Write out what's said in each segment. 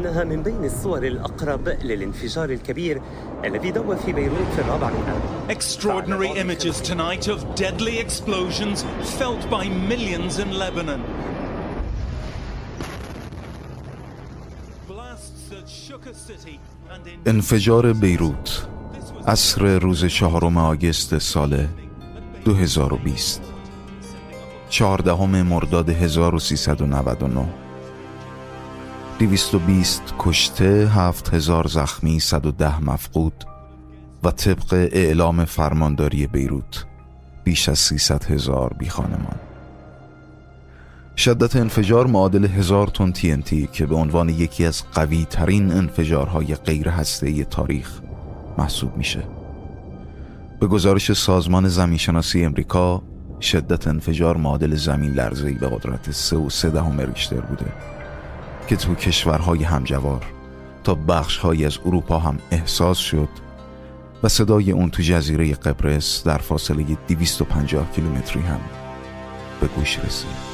إنها من بين الصور الأقرب للانفجار الكبير الذي دوى في بيروت في الرابع من آب Extraordinary images tonight of deadly explosions felt by millions in Lebanon. Blasts that shook a city and in انفجار بیروت عصر روز چهارم آگست سال 2020 چهاردهم مرداد 1399 220 کشته 7000 زخمی 110 مفقود و طبق اعلام فرمانداری بیروت بیش از 300 هزار بی خانمان. شدت انفجار معادل هزار تن TNT که به عنوان یکی از قوی ترین انفجارهای غیر هسته‌ای تاریخ محسوب میشه. به گزارش سازمان زمینشناسی امریکا شدت انفجار معادل زمین لرزه‌ای به قدرت 3 و 3 دهم ریشتر بوده. که تو کشورهای همجوار تا بخشهایی از اروپا هم احساس شد و صدای اون تو جزیره قبرس در فاصله 250 کیلومتری هم به گوش رسید.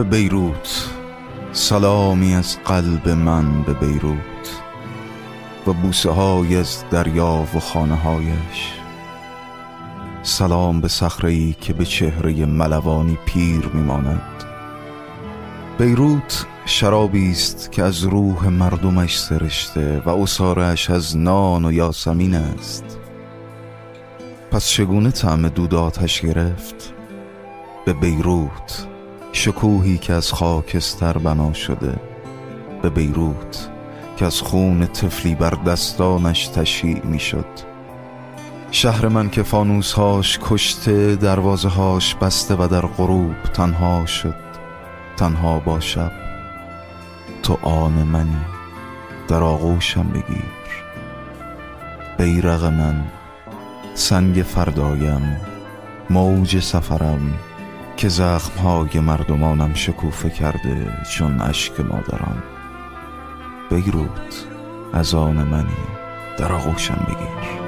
به بیروت سلامی از قلب من به بیروت و بوسه های از دریا و خانه هایش. سلام به صخره که به چهره ملوانی پیر میماند. بیروت شرابی است که از روح مردمش سرشته و اصارش از نان و یاسمین است. پس چگونه طعم دود آتش گرفت؟ به بیروت. شکوهی که از خاکستر بنا شده به بیروت که از خون طفلی بر دستانش تشییع می شد شهر من که فانوسهاش کشته دروازه هاش بسته و در غروب تنها شد. تنها با شب تو آن منی در آغوشم بگیر. بیرق من سنگ فردایم موج سفرم که زخمهای مردمانم شکوفه کرده چون اشک مادران. بیروت از آن منی در آغوشم بگیر.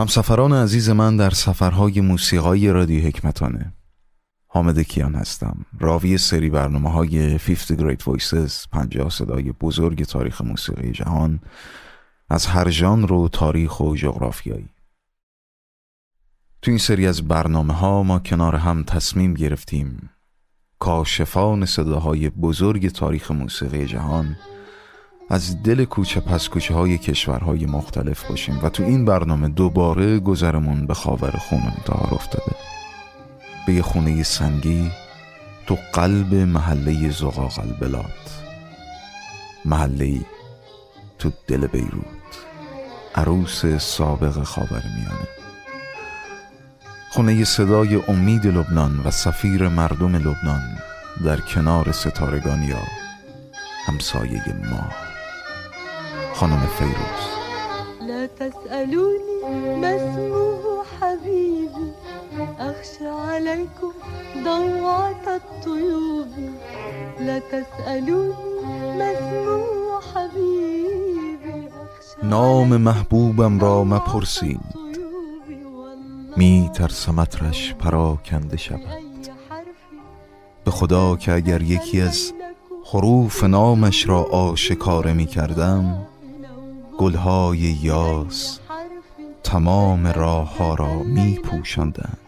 همسفران عزیز من در سفرهای موسیقایی رادیو حکمتانه. حامد کیان هستم. راوی سری برنامه های 50 Great Voices 50 صدای بزرگ تاریخ موسیقی جهان از هر ژانر و تاریخ و جغرافیایی. تو این سری از برنامه ها ما کنار هم تصمیم گرفتیم. کاشفان صداهای بزرگ تاریخ موسیقی جهان از دل کوچه پس کوچه های کشورهای مختلف باشیم و تو این برنامه دوباره گذرمون به خاور خونه دار افتاده. به یه خونه سنگی تو قلب محله زقاق البلاد. محله تو دل بیروت. عروس سابق خاور میانه. خونه صدای امید لبنان و سفیر مردم لبنان در کنار ستارگان یا همسایه ما. خانم فیروز. لا تسألوني ما اسمه حبيبي أخشى عليكم ضوعة الطيوب. لا تسألوني ما اسمه حبيبي نام محبوبم را مپرسید. می ترسمترش پراکنده شود. به خدا که اگر یکی از حروف نامش را آشکاره می کردم گلهای یاس تمام راه ها را می پوشاندند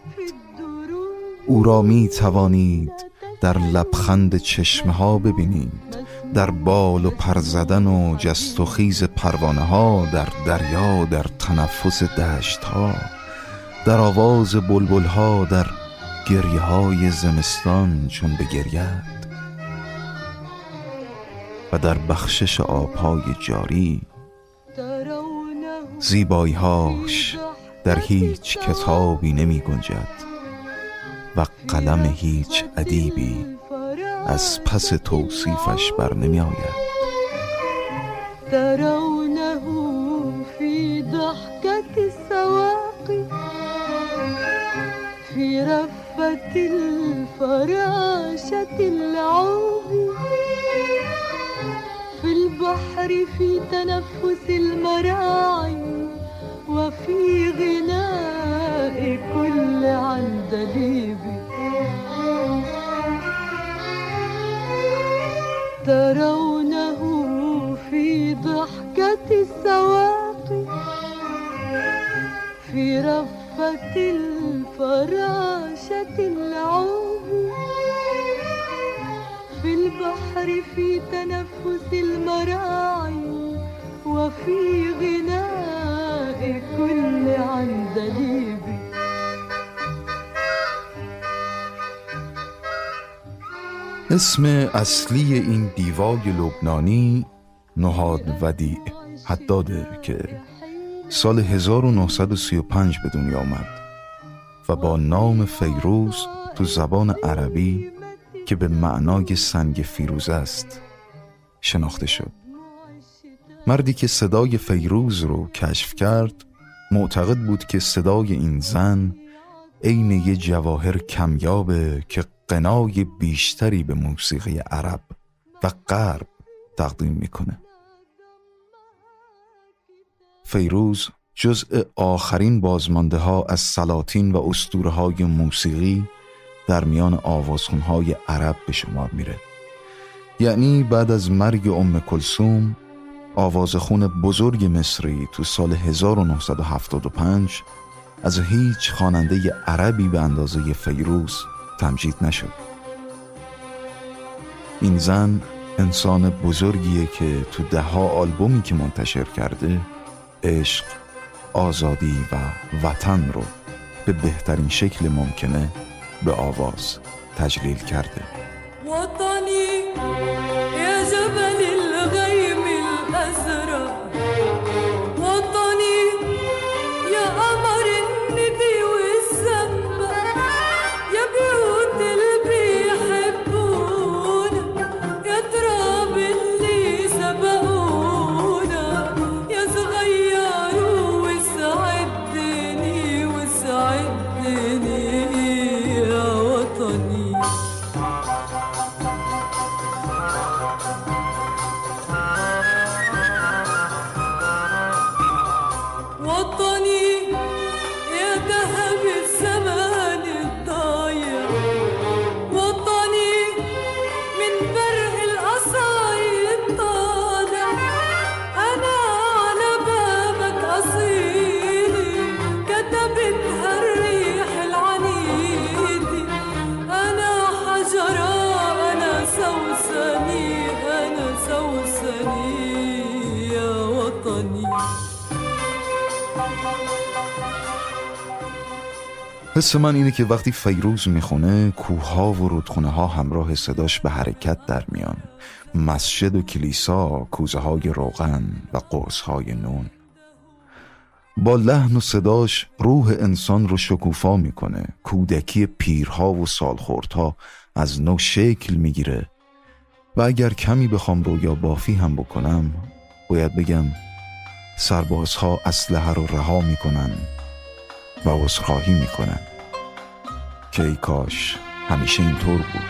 او را می توانید در لبخند چشمه ها ببینید در بال و پر زدن و جست و خیز پروانه ها در دریا در تنفس دشت ها در آواز بلبل ها در گریه های زمستان چون بگرید و در بخشش آبهای جاری زیباییهاش در هیچ کتابی نمی گنجد و قلم هیچ ادیبی از پس توصیفش بر نمی آید. ترونه في ضحكة السواقي في رفة الفراشة العوب في البحر في تنفس المراعي وفي غناء كل عندليب. ترونه في ضحكة السواقي في رفة الفراشة العوب البحر في تنفس المراعي وفي غناء كل عندليب اسم اصلی این دیوای لبنانی نهاد ودیع حداده که سال 1935 به دنیا آمد و با نام فیروز تو زبان عربی که به معنای سنگ فیروز است. شناخته شد. مردی که صدای فیروز رو کشف کرد معتقد بود که صدای این زن عین یه جواهر کمیابه که قنای بیشتری به موسیقی عرب و غرب تقدیم می‌کنه. فیروز جزء آخرین بازمانده ها از سلاطین و اسطوره های موسیقی در میان آوازخونهای عرب به شمار میره. یعنی بعد از مرگ ام کلسوم آوازخون بزرگ مصری تو سال 1975 از هیچ خواننده عربی به اندازه فیروز تمجید نشد. این زن انسان بزرگیه که تو ده ها آلبومی که منتشر کرده عشق آزادی و وطن رو به بهترین شکل ممکنه به آواز تجلیل کرده. حس من اینه که وقتی فیروز می‌خونه کوها و رودخونه ها همراه صداش به حرکت در میان. مسجد و کلیسا کوزه های روغن و قرص های نون. با لحن و صداش روح انسان رو شکوفا می‌کنه. کودکی پیرها و سالخوردها از نو شکل می‌گیره. و اگر کمی بخوام رویا بافی هم بکنم باید بگم سربازها اسلحه رو رها می‌کنن و عذرخواهی می‌کنن. که ای کاش همیشه اینطور بود.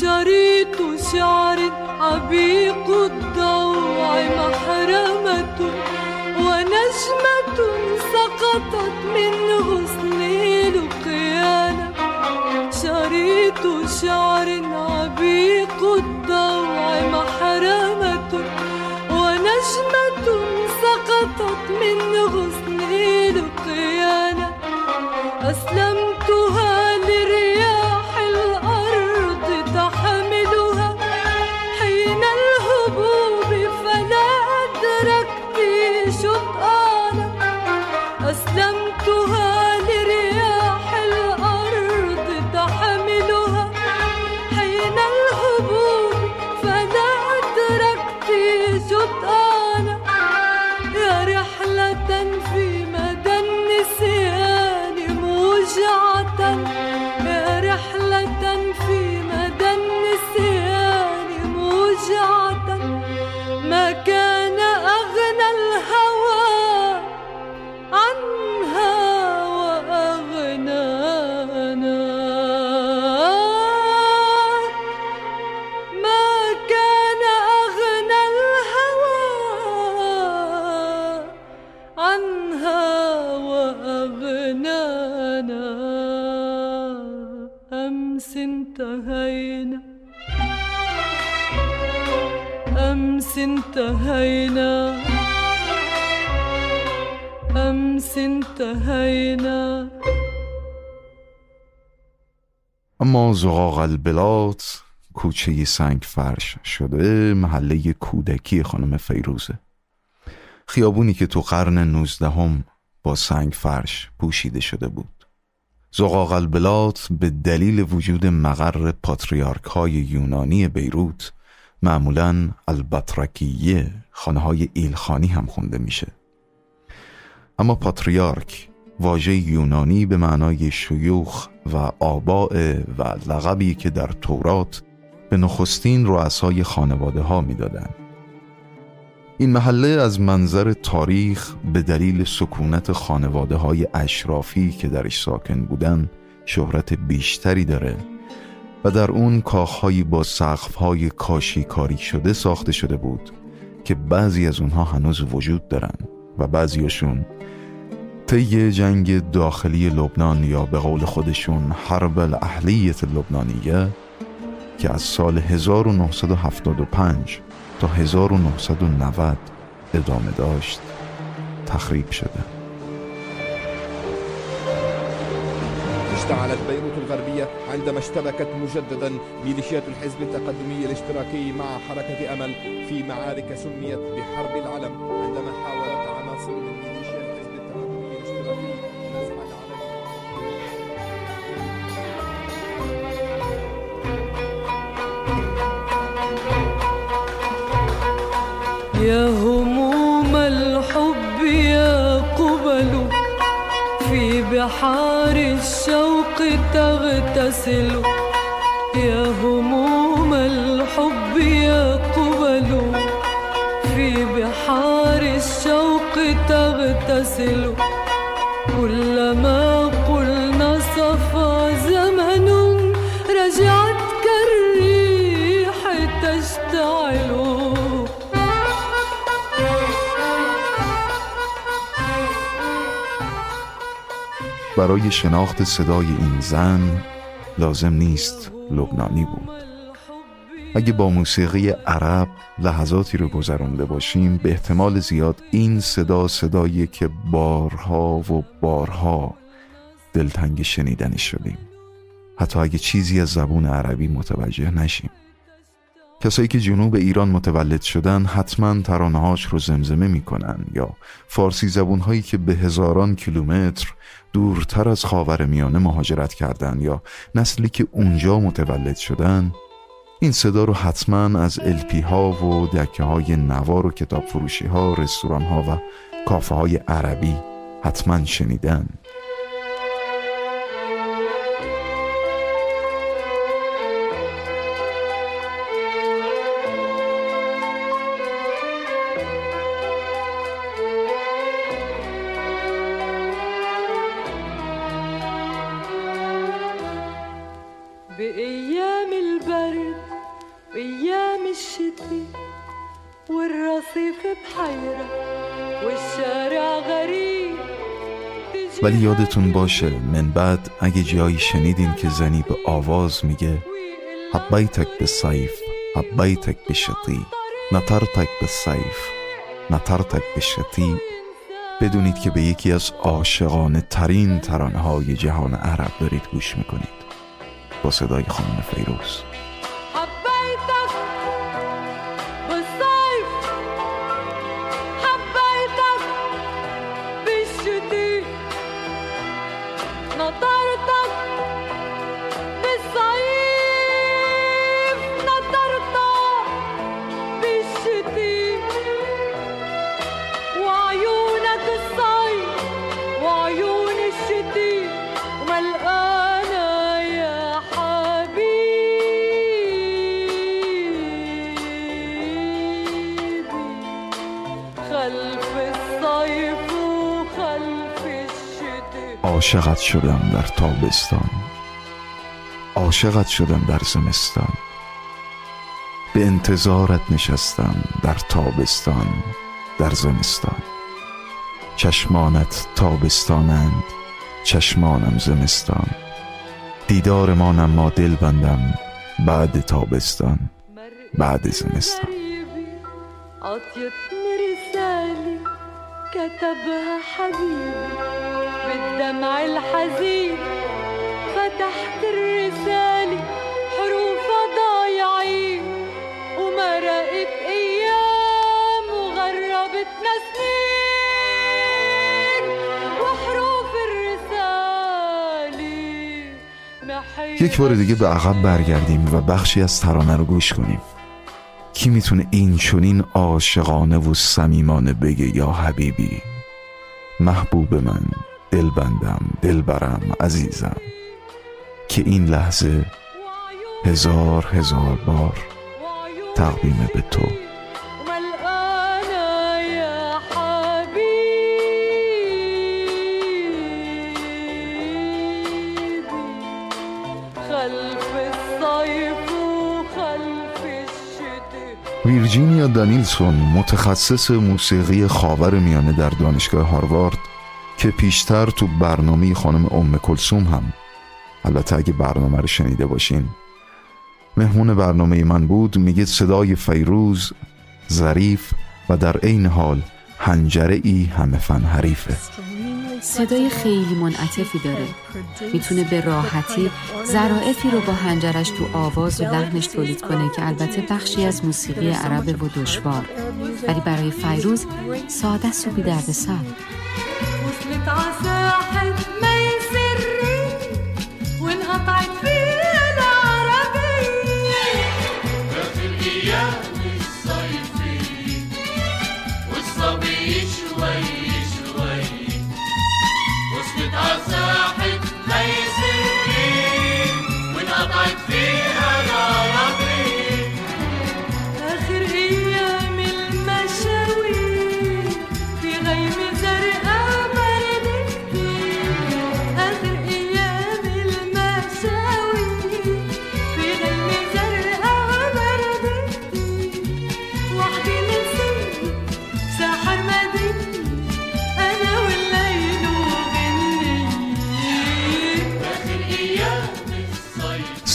شريط شعر عبيق الضوع محرمة ونجمة سقطت من غصن لقيانا شريط شعر عبيق الضوع Muslim. اما زقاق البلاد کوچه سنگ فرش شده محله کودکی خانم فیروزه. خیابونی که تو قرن نوزدهم با سنگ فرش پوشیده شده بود. زقاق البلاد به دلیل وجود مقر پاتریارک های یونانی بیروت معمولا البطرکیه خانه های ایلخانی هم خونده میشه. اما پاتریارک واژه یونانی به معنای شیوخ و آباء و لقبی که در تورات به نخستین رؤسای خانواده ها می‌دادند. این محله از منظر تاریخ به دلیل سکونت خانواده های اشرافی که درش ساکن بودن شهرت بیشتری داره و در اون کاخهایی با سقفهای کاشی کاری شده ساخته شده بود که بعضی از اونها هنوز وجود دارن و بعضیاشون طی جنگ داخلی لبنان یا به قول خودشون حرب الاهلیت لبنانیه که از سال 1975 تا 1990 ادامه داشت تخریب شده. اشتعلت بيروت الغربية عندما اشتبكت مجددا ميليشيات الحزب التقدمي الاشتراكي مع حركة أمل في معارك سميت بحرب العلم عندما حاولت عناصر من يا هموم الحب يا قبل في بحار الشوق تغتسل. يا هموم الحب يا قبل في بحار الشوق تغتسل. كلما قلنا صفى زمن برای شناخت صدای این زن لازم نیست لبنانی بود. اگه با موسیقی عرب لحظاتی رو گذرانده باشیم به احتمال زیاد این صدا صدایی که بارها و بارها دلتنگ شنیدنی شدیم. حتی اگه چیزی از زبون عربی متوجه نشیم. کسایی که جنوب ایران متولد شدن حتما ترانهاش رو زمزمه می‌کنن یا فارسی زبون هایی که به هزاران کیلومتر دورتر از خاور میانه مهاجرت کردن یا نسلی که اونجا متولد شدن این صدا رو حتما از الپی ها و دکه های نوار و کتاب فروشی ها رستوران ها و کافه های عربی حتما شنیدن. ولی یادتون باشه من بعد اگه جایی شنیدین که زنی به آواز میگه حبیتک به صیف حبیتک به شتی نطرتک به صیف نطرتک به شتی بدونید که به یکی از عاشقانه ترین ترانه های جهان عرب دارید گوش می‌کنید. با صدای خانم فیروز. عاشقت شدم در تابستان. عاشقت شدم در زمستان. به انتظارت نشستم در تابستان در زمستان. چشمانت تابستانند چشمانم زمستان. دیدار ما ما دل بندم بعد تابستان بعد زمستان. الحزين فتحت الرسالة حروفها ضايعين ومرقت أيام وغربتنا سنين وحروف الرسالة محيرة یک بار دیگه به عقب برگردیم و بخشی از ترانه رو گوش کنیم. کی می‌تونه این چنین عاشقانه و صمیمانه بگه یا حبیبی محبوب من دل بندم دل برم عزیزم که این لحظه هزار هزار بار تقدیم به تو. ویرجینیا دانیلسون متخصص موسیقی خاور میانه در دانشگاه هاروارد که پیشتر تو برنامه خانم ام کلسوم هم. البته اگه برنامه رو شنیده باشین. مهمون برنامه من بود میگه صدای فیروز ظریف و در عین حال هنجره ای همه فن حریفه. صدای خیلی منعطفی داره. می‌تونه به راحتی ظرافی رو با هنجرش تو آواز و لحنش تولید کنه که البته بخشی از موسیقی عربه و دشوار. ولی برای فیروز ساده است و بی درد سر نتعساحب ما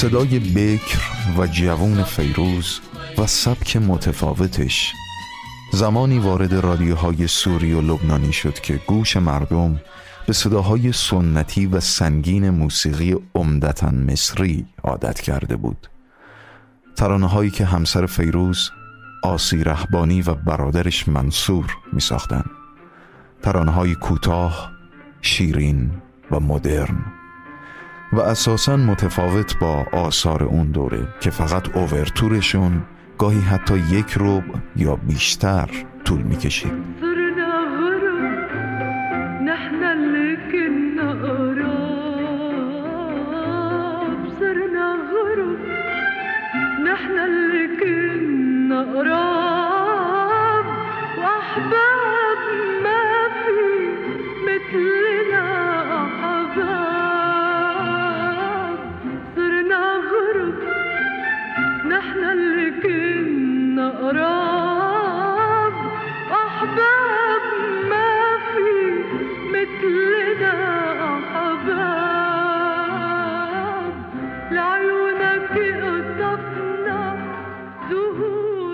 صدای بکر و جوون فیروز و سبک متفاوتش. زمانی وارد رادیوهای سوری و لبنانی شد که گوش مردم به صداهای سنتی و سنگین موسیقی عمدتا مصری عادت کرده بود. ترانه هایی که همسر فیروز آسی رهبانی و برادرش منصور می ساختن ترانه های کوتاه شیرین و مدرن. و اساسا متفاوت با آثار اون دوره که فقط اوورتورشون گاهی حتی یک ربع یا بیشتر طول می‌کشید.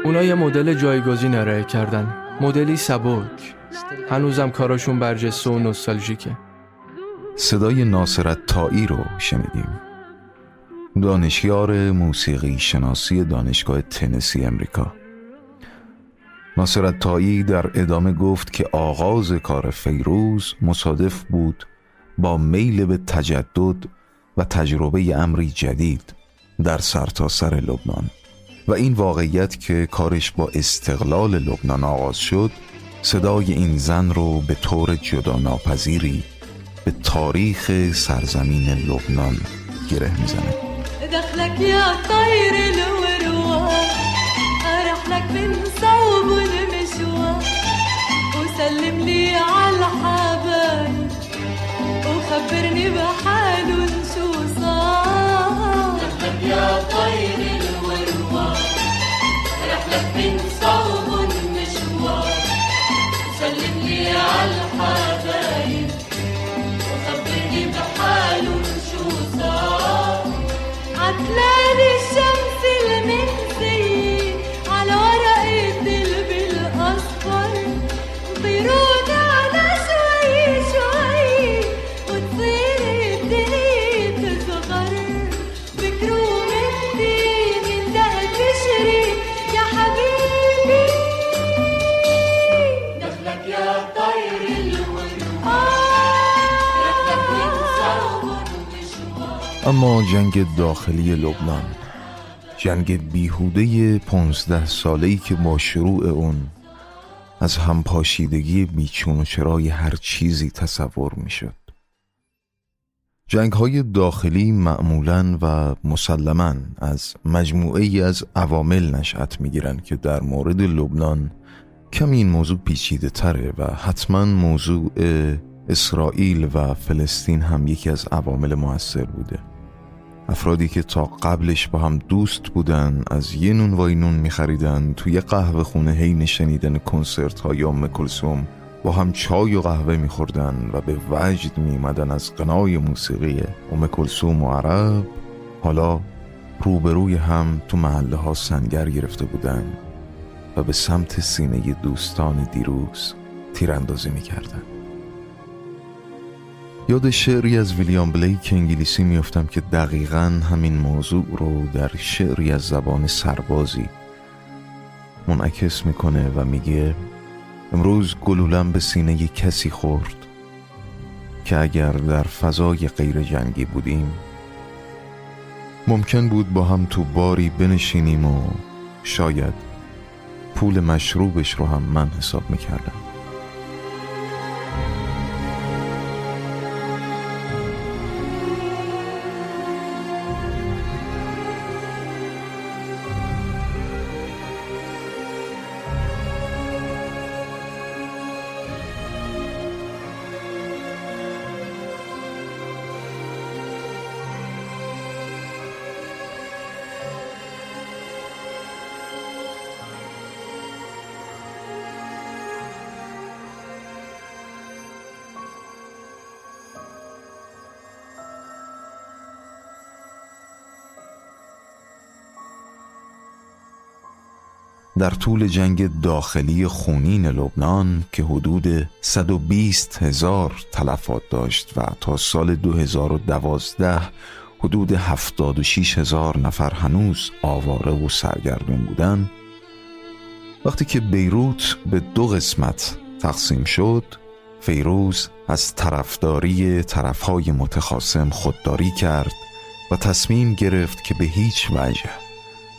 اونا یه مدل جایگزین ارائه کردن. مدلی سبک. هنوزم کاراشون برجسته و نوستالژیکه. صدای ناصرت تایی رو شنیدیم. دانشیار موسیقی شناسی دانشگاه تنسی امریکا. ناصرت تایی در ادامه گفت که آغاز کار فیروز مصادف بود با میل به تجدد و تجربه امری جدید در سرتاسر سر لبنان. و این واقعیت که کارش با استقلال لبنان آغاز شد صدای این زن رو به طور جدا ناپذیری به تاریخ سرزمین لبنان گره می‌زنه. دخلك يا طير الورواح أرح من صوب المشوار وسلم لي على الحبايب وخبرني بحالهم لفين صوب المشوار سلم لي عالحال اما جنگ داخلی لبنان جنگ بیهوده پونزده ساله‌ای که با شروع اون از همپاشیدگی بیچون و چرای هر چیزی تصور می‌شد. جنگ های داخلی معمولا و مسلما از مجموعه ای از عوامل نشأت می‌گیرند که در مورد لبنان کمی این موضوع پیچیده تره و حتما موضوع اسرائیل و فلسطین هم یکی از عوامل موثر بوده افرادی که تا قبلش با هم دوست بودن از یه نون وای نون میخریدن توی قهوه خونه حین شنیدن کنسرت های ام کلسوم با هم چای و قهوه میخوردن و به وجد میمدن از قنای موسیقی ام کلسوم و عرب. حالا روبروی هم تو محله ها سنگر گرفته بودن و به سمت سینه دوستان دیروز تیراندازی می‌کردن. یاد شعری از ویلیام بلیک انگلیسی میافتم که دقیقا همین موضوع رو در شعری از زبان سربازی منعکس می‌کنه و میگه امروز گلولم به سینه کسی خورد که اگر در فضای غیر جنگی بودیم ممکن بود با هم تو باری بنشینیم و شاید پول مشروبش رو هم من حساب می‌کردم. در طول جنگ داخلی خونین لبنان که حدود 120 هزار تلفات داشت و تا سال 2012 حدود 76 هزار نفر هنوز آواره و سرگردون بودن وقتی که بیروت به دو قسمت تقسیم شد فیروز از طرفداری طرفهای متخاصم خودداری کرد و تصمیم گرفت که به هیچ وجه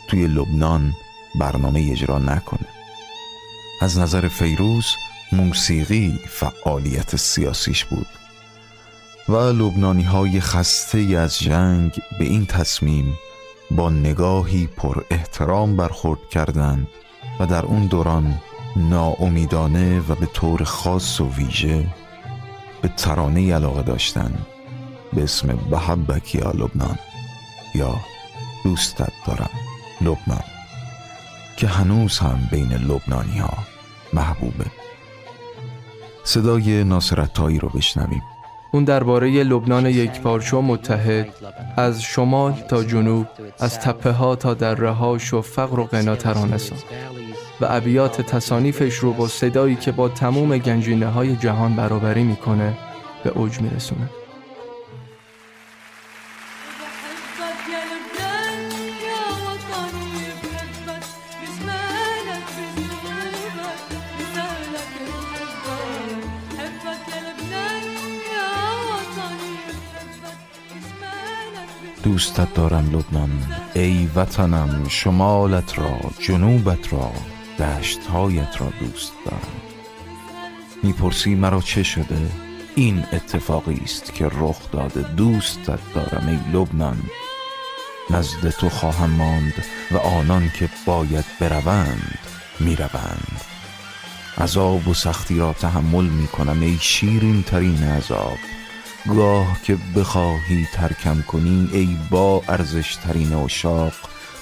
توی لبنان برنامه اجرا نکنه. از نظر فیروز موسیقی فعالیت سیاسیش بود. و لبنانی های خسته از جنگ به این تصمیم با نگاهی پر احترام برخورد کردند و در اون دوران ناامیدانه و به طور خاص و ویژه به ترانه علاقه داشتن به اسم بحبک یا لبنان یا دوستت دارم لبنان که هنوز هم بین لبنانی ها محبوبه صدای ناصرتایی رو بشنویم. اون درباره لبنان یک پارچو متحد از شمال تا جنوب از تپه ها تا دره ها و فقر و غنا ترانه و ابیات تصانیفش رو با صدایی که با تموم گنجینه های جهان برابری می‌کنه به اوج میرسونه. دوستت دارم لبنان. ای وطنم شمالت را جنوبت را دشتهایت را دوست دارم. می‌پرسی مرا چه شده؟ این اتفاقی است که رخ داده دوستت دارم ای لبنان. نزد تو خواهم ماند و آنان که باید بروند می‌روند. عذاب و سختی را تحمل می کنم ای شیرین ترین عذاب. گاه که بخواهی ترکم کنی ای با ارزش ترین اشاق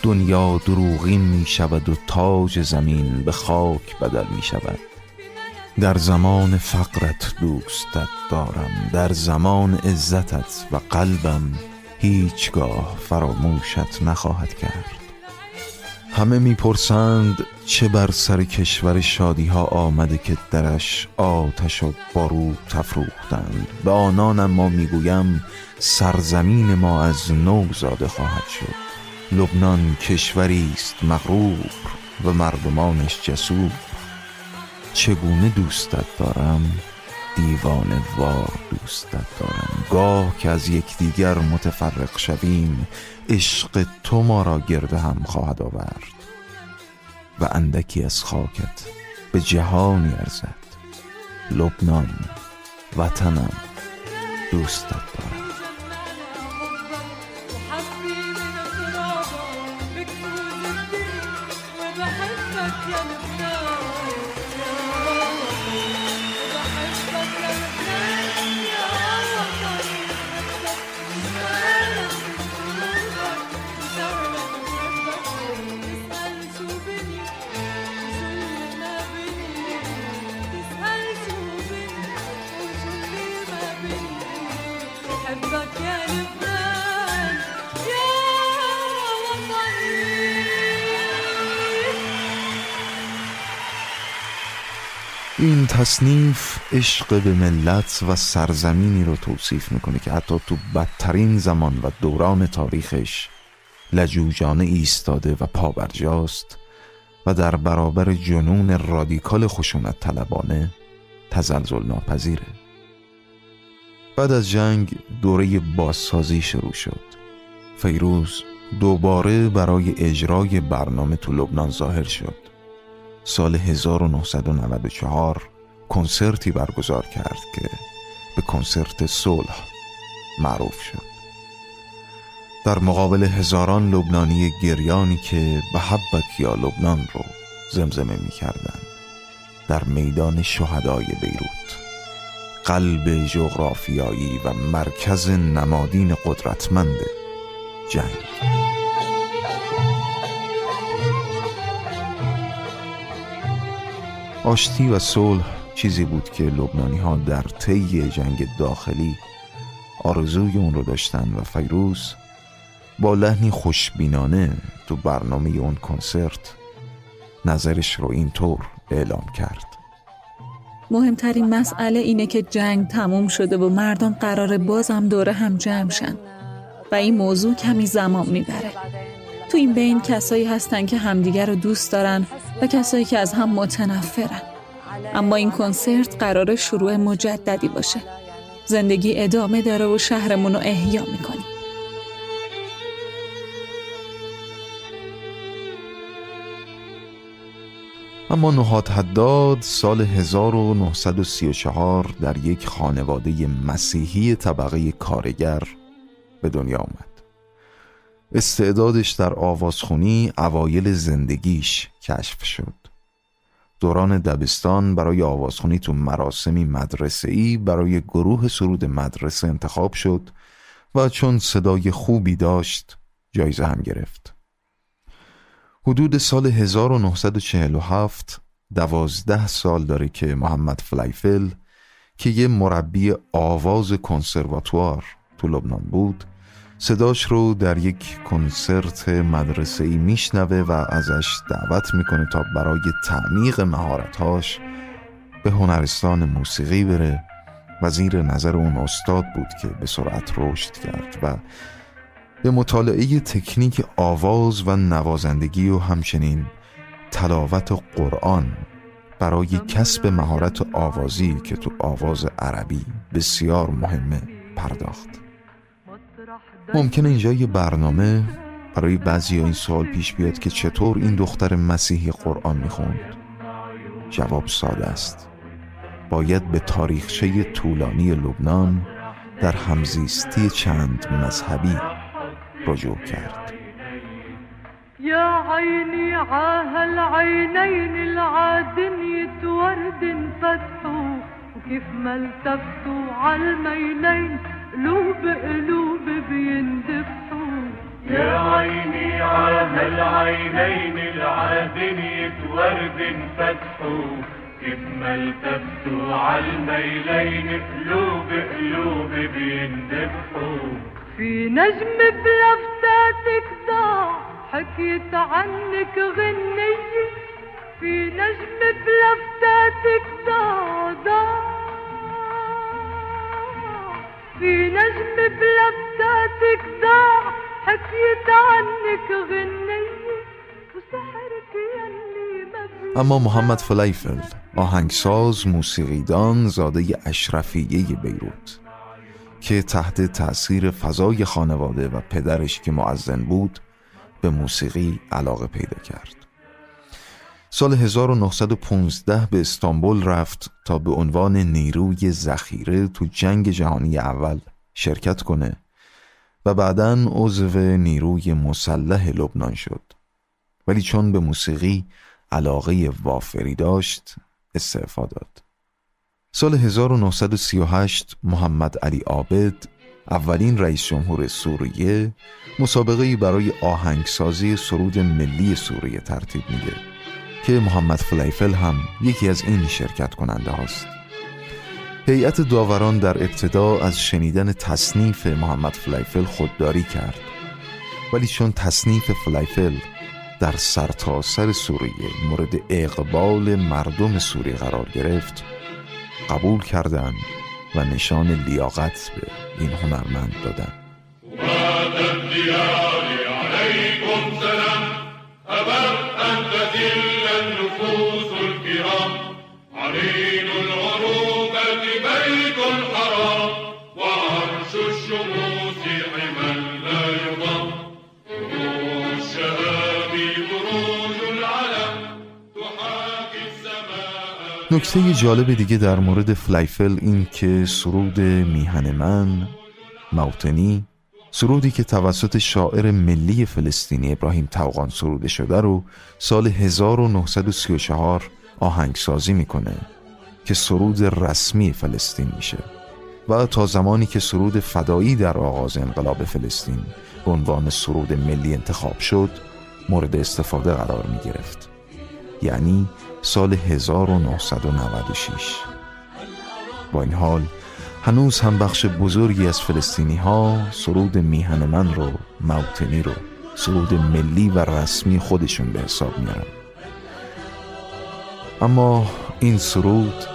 دنیا دروغین می شود و تاج زمین به خاک بدل می شود در زمان فقرت دوستت دارم در زمان عزتت و قلبم هیچگاه فراموشت نخواهد کرد. همه می‌پرسند چه بر سر کشور شادی ها آمده که درش آتش و بارود تفروختند. به آنان ما می‌گویم سرزمین ما از نو زاده خواهد شد. لبنان کشوری است مغرور و مردمانش جسور. چگونه دوستت دارم؟ دیوانه وار دوستت دارم. گاه که از یکدیگر متفرق شویم عشق تو ما را گرد هم خواهد آورد. و اندکی از خاکت به جهانی ارزد. لبنان وطنم دوستت دارم. این تصنیف عشق به ملت و سرزمینی رو توصیف می‌کنه که حتی تو بدترین زمان و دوران تاریخش لجوجانه ایستاده و پابرجاست و در برابر جنون رادیکال خشونت طلبانه تزلزل ناپذیره. بعد از جنگ دوره بازسازی شروع شد. فیروز دوباره برای اجرای برنامه تو لبنان ظاهر شد. سال 1994 کنسرتی برگزار کرد که به کنسرت صلح معروف شد در مقابل هزاران لبنانی گریانی که به حبک یا لبنان رو زمزمه می کردن. در میدان شهدای بیروت قلب جغرافیایی و مرکز نمادین قدرتمند جنگ آشتی و صلح چیزی بود که لبنانی ها در طی جنگ داخلی آرزوی اون رو داشتن و فیروز با لحنی خوشبینانه تو برنامه اون کنسرت نظرش رو اینطور اعلام کرد. مهمترین مسئله اینه که جنگ تموم شده و مردم قرار بازم دوره هم جمع شن و این موضوع کمی زمان می‌بره. تو این بین کسایی هستن که همدیگر رو دوست دارن و کسایی که از هم متنفرن. اما این کنسرت قرار شروع مجددی باشه. زندگی ادامه داره و شهرمون رو احیا می‌کنیم. اما نهاد حداد سال 1934 در یک خانواده مسیحی طبقه کارگر به دنیا آمد. استعدادش در آوازخونی اوایل زندگیش کشف شد. دوران دبستان برای آوازخونی تو مراسمی مدرسه‌ای برای گروه سرود مدرسه انتخاب شد و چون صدای خوبی داشت جایزه هم گرفت. حدود سال 1947 دوازده سال داره که محمد فلایفل که یه مربی آواز کنسرواتوار تو لبنان بود صداش رو در یک کنسرت مدرسه ای میشنوه و ازش دعوت می‌کنه تا برای تعمیق مهارتهاش به هنرستان موسیقی بره. و زیر نظر اون استاد بود که به سرعت رشد کرد و به مطالعه تکنیک آواز و نوازندگی و همچنین تلاوت قرآن برای کسب مهارت آوازی که تو آواز عربی بسیار مهمه پرداخت. ممکنه اینجا یه برنامه برای بعضی این سوال پیش بیاد که چطور این دختر مسیحی قرآن می‌خوند؟ جواب ساده است. باید به تاریخچه طولانی لبنان در همزیستی چند مذهبی رجوع کرد. يا عيني عاها العينين العادنية ورد فتحوا وكيف ما التفتوا قلوب قلوب بيندفحوا يا عيني عاها العينين العادنية ورد فتحوا كيف ما التفتوا عالميلين قلوب قلوب بيندفحوا في نجم بلفتاتك ضاع حكيت عنك غنية. في نجم بلفتاتك ضاع ضاع. في نجم ضاع حكيت عنك غنية وسحرك يلي اما محمد فلایفل آهنگساز موسیقیدان زاده اشرفیه بیروت که تحت تأثیر فضای خانواده و پدرش که معزن بود به موسیقی علاقه پیدا کرد. سال 1915 به استانبول رفت تا به عنوان نیروی ذخیره تو جنگ جهانی اول شرکت کنه و بعدا عضو نیروی مسلح لبنان شد. ولی چون به موسیقی علاقه وافری داشت استعفا داد. سال 1938 محمد علی عابد اولین رئیس جمهور سوریه مسابقه برای آهنگسازی سرود ملی سوریه ترتیب میده. که محمد فلیفل هم یکی از این شرکت کننده هاست. هیئت داوران در ابتدا از شنیدن تصنیف محمد فلیفل خودداری کرد. ولی چون تصنیف فلیفل در سرتاسر سر سوریه مورد اقبال مردم سوریه قرار گرفت قبول کردند و نشان لیاقت به این هنرمند دادن. نکته جالب دیگه در مورد فلیفل این که سرود میهن من موطنی سرودی که توسط شاعر ملی فلسطینی ابراهیم طوقان سروده شده رو سال 1934 آهنگسازی می‌کنه که سرود رسمی فلسطین میشه و تا زمانی که سرود فدایی در آغاز انقلاب فلسطین به عنوان سرود ملی انتخاب شد مورد استفاده قرار می گرفت یعنی سال 1996 با این حال هنوز هم بخش بزرگی از فلسطینی ها سرود میهن من رو موطنی رو سرود ملی و رسمی خودشون به حساب میارن. اما این سرود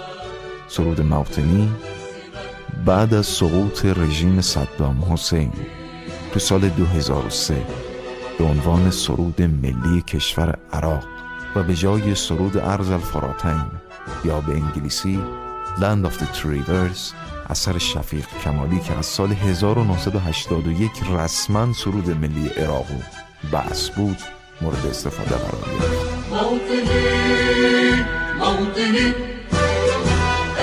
سرود موطنی بعد از سقوط رژیم صدام حسین تو سال 2003 به عنوان سرود ملی کشور عراق و به جای سرود ارز الفراتین یا به انگلیسی Land of the Three Rivers اثر شفیق کمالی که از سال 1981 رسما سرود ملی عراق و بس بود مورد استفاده قرار گرفت.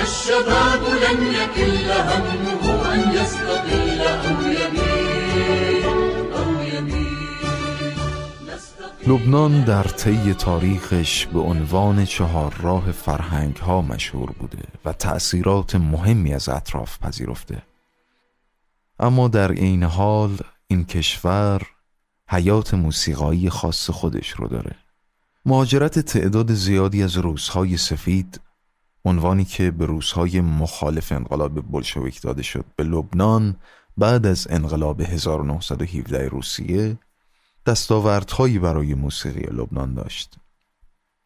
الشباب لن يكل همه أن يستقل أو يميل لبنان در طی تاریخش به عنوان چهار راه فرهنگ ها مشهور بوده و تأثیرات مهمی از اطراف پذیرفته. اما در این حال این کشور حیات موسیقایی خاص خودش رو داره. مهاجرت تعداد زیادی از روسهای سفید عنوانی که به روسهای مخالف انقلاب بلشویک داده شد به لبنان بعد از انقلاب 1917 روسیه دستاوردهایی برای موسیقی لبنان داشت.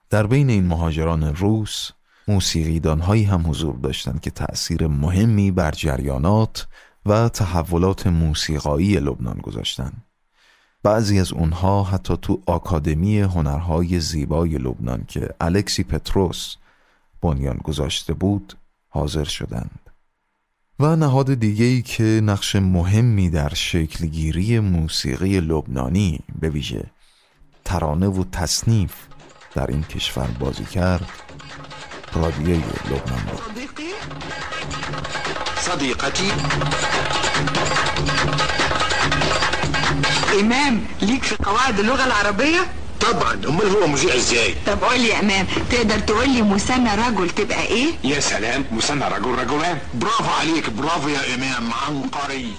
در بین این مهاجران روس موسیقیدانهایی هم حضور داشتند که تأثیر مهمی بر جریانات و تحولات موسیقایی لبنان گذاشتند. بعضی از اونها حتی تو آکادمی هنرهای زیبای لبنان که الکسی پتروس بنیان گذاشته بود حاضر شدند. و نهاد دیگهی که نقش مهمی در شکلگیری موسیقی لبنانی به ویژه ترانه و تصنیف در این کشور بازی کرد رادیوی لبنان بود. صدیقتی. امام ليك في قواعد اللغه العربيه طبعا امال هو مذيع ازاي طب قول لي يا امام تقدر تقول لي مثنى رجل تبقى ايه يا سلام مثنى رجل رجلان. برافو عليك برافو يا امام عنقري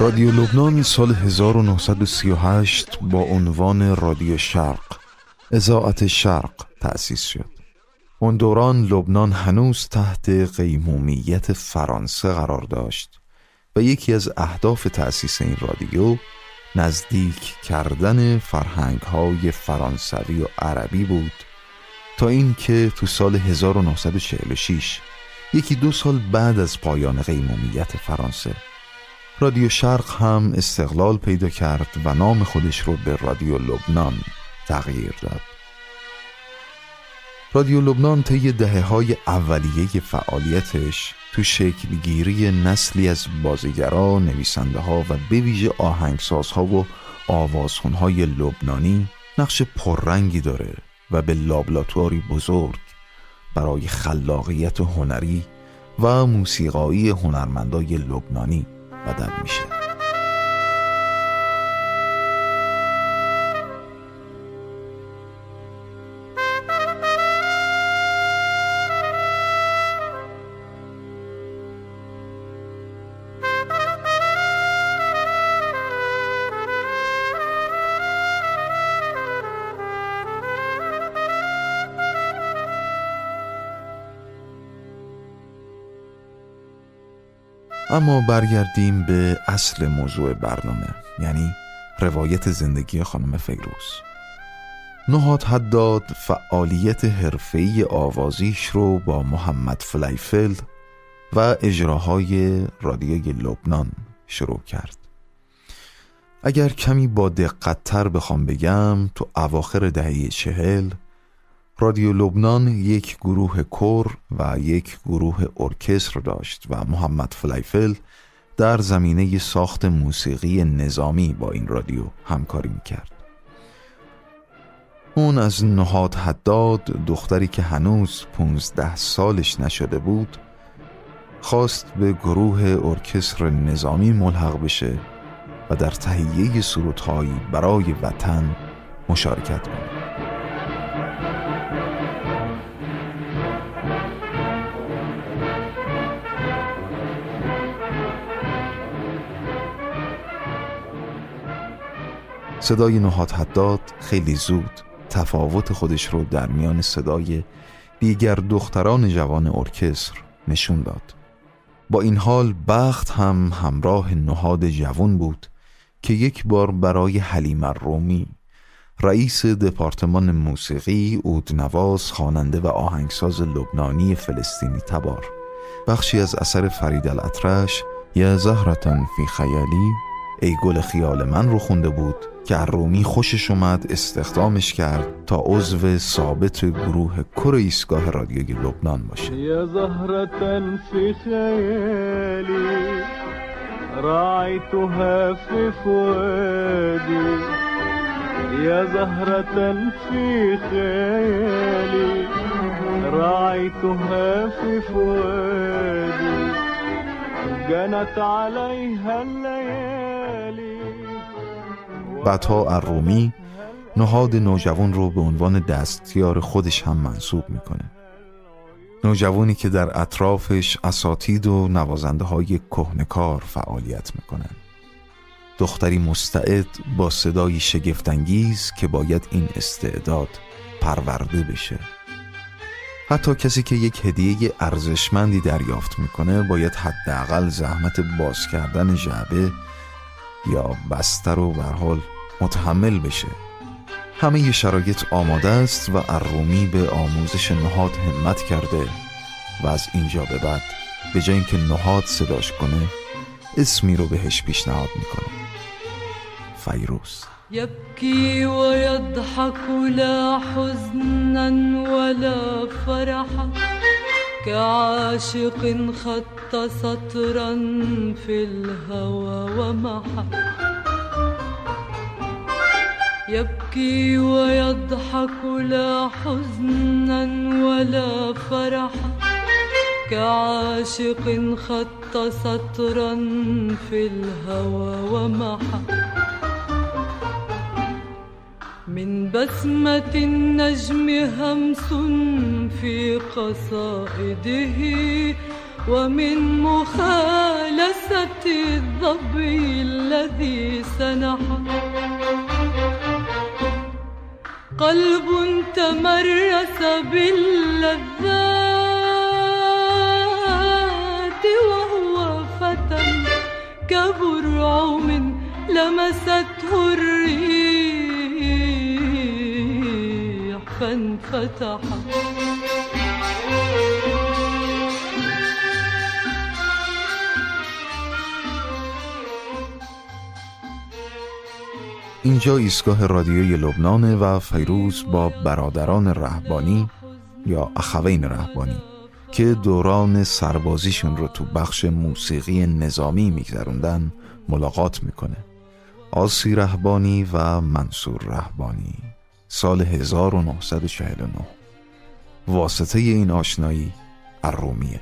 رادیو لبنان سال 1938 با عنوان رادیو شرق. اذاعت شرق تأسیس شد. اون دوران لبنان هنوز تحت قیمومیت فرانسه قرار داشت و یکی از اهداف تأسیس این رادیو نزدیک کردن فرهنگ های فرانسوی و عربی بود تا اینکه تو سال 1946 یکی دو سال بعد از پایان قیمومیت فرانسه رادیو شرق هم استقلال پیدا کرد و نام خودش رو به رادیو لبنان تغییر داد. رادیو لبنان طی دهه های اولیه فعالیتش تو شکلگیری نسلی از بازیگرا، نویسنده ها و به ویژه آهنگسازها و آوازخونهای لبنانی نقش پررنگی داره و به لابلاتواری بزرگ برای خلاقیت هنری و موسیقایی هنرمندای لبنانی بدل میشه. اما برگردیم به اصل موضوع برنامه یعنی روایت زندگی خانم فیروز. نهاد حداد فعالیت حرفه‌ای آوازیش رو با محمد فلیفل و اجراهای رادیوی لبنان شروع کرد. اگر کمی با دقتتر بخوام بگم تو اواخر دهه چهل رادیو لبنان یک گروه کور و یک گروه ارکستر داشت و محمد فلیفل در زمینه ساخت موسیقی نظامی با این رادیو همکاری می‌کرد. اون از نهاد حداد دختری که هنوز پونزده سالش نشده بود خواست به گروه ارکستر نظامی ملحق بشه و در تهیه سرودهایی برای وطن مشارکت کنه. صدای نهاد حداد خیلی زود تفاوت خودش رو در میان صدای دیگر دختران جوان ارکستر نشون داد. با این حال بخت هم همراه نهاد جوان بود که یک بار برای حلیم رومی رئیس دپارتمان موسیقی اودنواز خواننده و آهنگساز لبنانی فلسطینی تبار. بخشی از اثر فرید الاطرش یا زهرتن فی خیالی ای گل خیال من رو خونده بود. که رومی خوشش اومد استخدامش کرد تا عضو ثابت گروه کر ایستگاه رادیوی لبنان باشه. یا زهرة في خیالی رعيتها في فؤادي يا زهرة في خيالي رعيتها في فؤادي جنت عليها الليالي بعدها الرومی نهاد نوجوان رو به عنوان دستیار خودش هم منصوب می‌کنه. نوجوانی که در اطرافش اساتید و نوازنده های کهنکار فعالیت می‌کنن دختری مستعد با صدایی شگفتانگیز که باید این استعداد پرورده بشه. حتی کسی که یک هدیه ارزشمندی دریافت می‌کنه باید حداقل زحمت باز کردن جعبه یا بستر و به حال متحمل بشه. همه ی شرایط آماده است و ارومی به آموزش نهاد همت کرده. و از اینجا به بعد به جای اینکه نهاد صداش کنه اسمی رو بهش پیشنهاد می‌کنه. فیروز. يبكي ويضحك لا حزنا ولا فرحا. كعاشق خط سطرا في الهوى ومحا يبكي ويضحك لا حزنا ولا فرحا كعاشق خط سطرا في الهوى ومحا من بسمة النجم همس في قصائده ومن مخالسة الظبي الذي سنح. قلب تمرس باللذات وهو فتى كبرعم لمسته الريح. فانفتح اینجا ایستگاه رادیوی لبنانه و فیروز با برادران رهبانی یا اخوین رهبانی که دوران سربازیشون رو تو بخش موسیقی نظامی میگذروندن ملاقات می‌کنه. آسی رهبانی و منصور رهبانی. سال 1949 واسطه این آشنایی ارومیه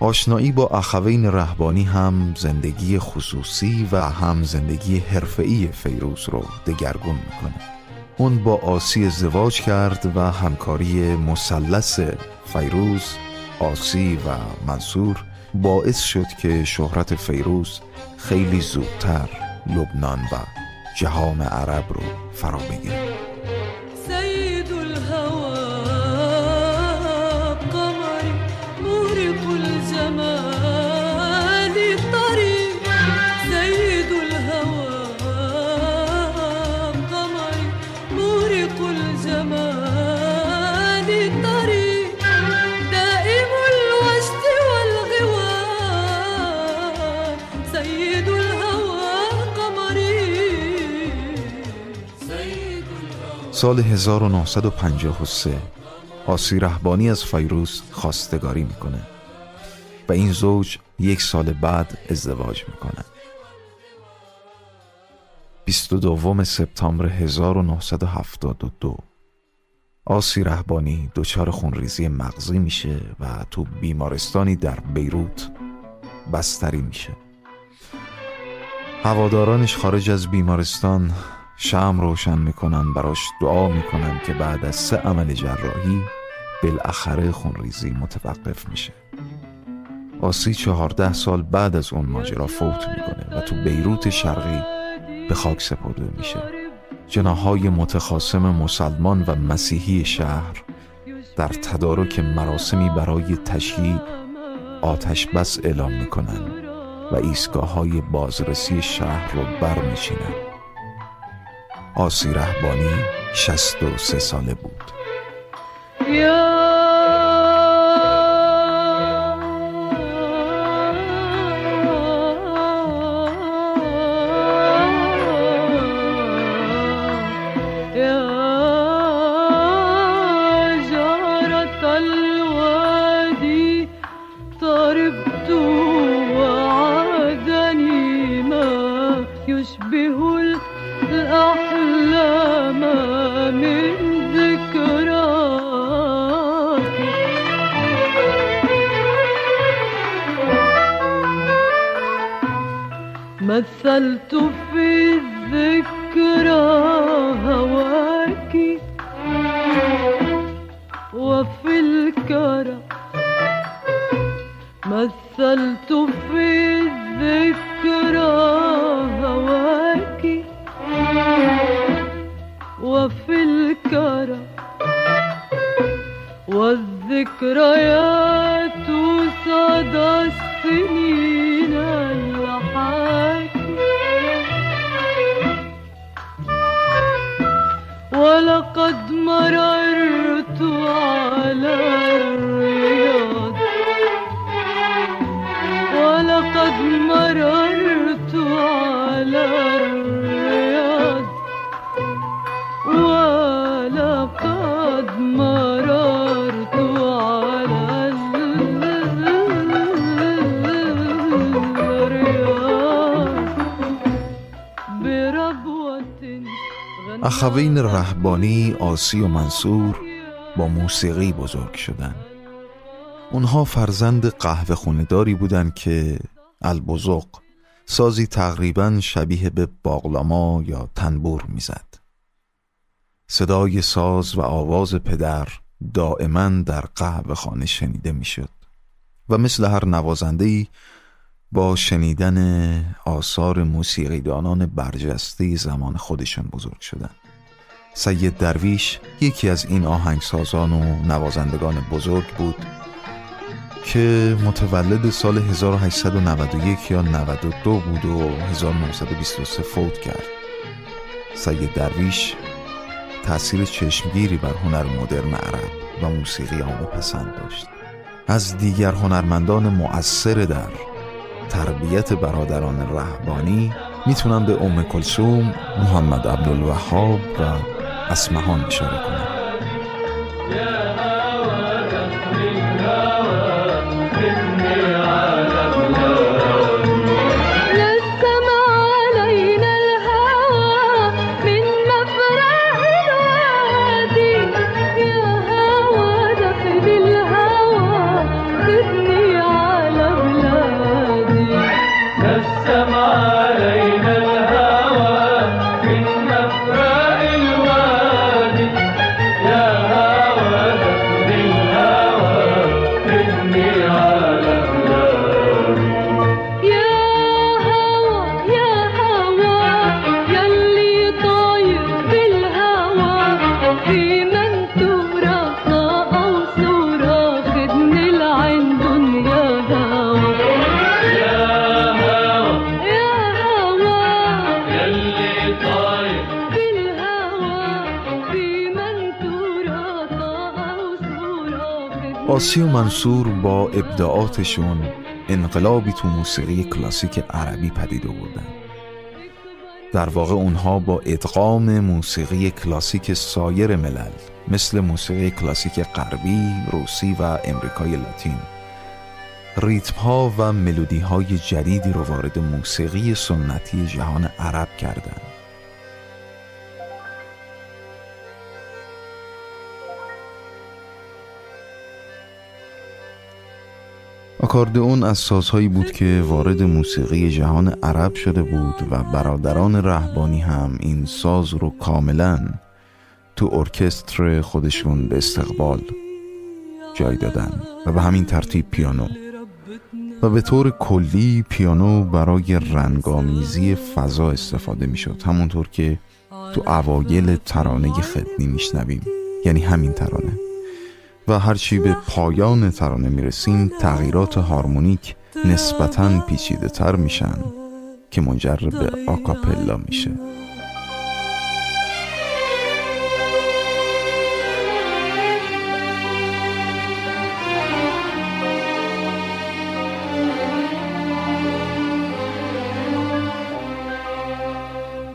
آشنایی با اخوین رهبانی هم زندگی خصوصی و هم زندگی حرفه‌ای فیروز رو دگرگون می‌کنه. اون با آسی ازدواج کرد و همکاری مثلث فیروز آسی و منصور باعث شد که شهرت فیروز خیلی زودتر لبنان و جهان عرب رو فرا بگیره. thank you سال 1953 آسی رهبانی از فیروز خواستگاری می‌کنه و این زوج یک سال بعد ازدواج می‌کنه. 22 سپتامبر 1972 آسی رهبانی دچار خونریزی مغزی میشه و تو بیمارستانی در بیروت بستری میشه. هوادارانش خارج از بیمارستان شم روشن می‌کنن براش دعا می‌کنن که بعد از سه عمل جراحی بالاخره خونریزی متوقف میشه. آسی چهارده سال بعد از اون ماجرا فوت می‌کنه و تو بیروت شرقی به خاک سپرده میشه. جناهای متخاصم مسلمان و مسیحی شهر در تدارک مراسمی برای تشییع آتش بس اعلام می‌کنن و ایستگاه های بازرسی شهر رو برمیچینن. آسی رهبانی 63 ساله بود. مثلت في الذكرى هواك وفي الكرى. مثلت في الذكرى هواك وفي الكرى. والذكريات اخوین رهبانی آسی و منصور با موسیقی بزرگ شدن اونها فرزند قهوه خونداری بودند که البزق سازی تقریبا شبیه به باغلاما یا تنبور می‌زد. صدای ساز و آواز پدر دائما در قهوه خانه شنیده می‌شد و مثل هر نوازندهی با شنیدن آثار موسیقیدانان برجسته زمان خودشان بزرگ شدند. سید درویش یکی از این آهنگسازان و نوازندگان بزرگ بود که متولد سال 1891 یا 92 بود و 1923 فوت کرد. سید درویش تأثیر چشمگیری بر هنر مدرن عرب و موسیقی عامه پسند داشت. از دیگر هنرمندان مؤثر در تربیت برادران رهبانی می‌تونم به ام کلثوم، محمد عبدالوهاب و اسمهان اشاره کنم. آسی و منصور با ابداعاتشون انقلابی تو موسیقی کلاسیک عربی پدید آوردن در واقع اونها با ادغام موسیقی کلاسیک سایر ملل مثل موسیقی کلاسیک غربی، روسی و امریکای لاتین ریتم ها و ملودی های جدیدی رو وارد موسیقی سنتی جهان عرب کردند. آکاردئون از سازهایی بود که وارد موسیقی جهان عرب شده بود و برادران رهبانی هم این ساز رو کاملا تو ارکستر خودشون به استقبال جای دادن و به همین ترتیب پیانو. و به طور کلی پیانو برای رنگامیزی فضا استفاده می‌شد همونطور که تو اوایل ترانه خدنی میشنویم. یعنی همین ترانه. و هرچی به پایان ترانه می‌رسیم تغییرات هارمونیک نسبتا پیچیده تر میشن که منجر به آکاپلا میشه.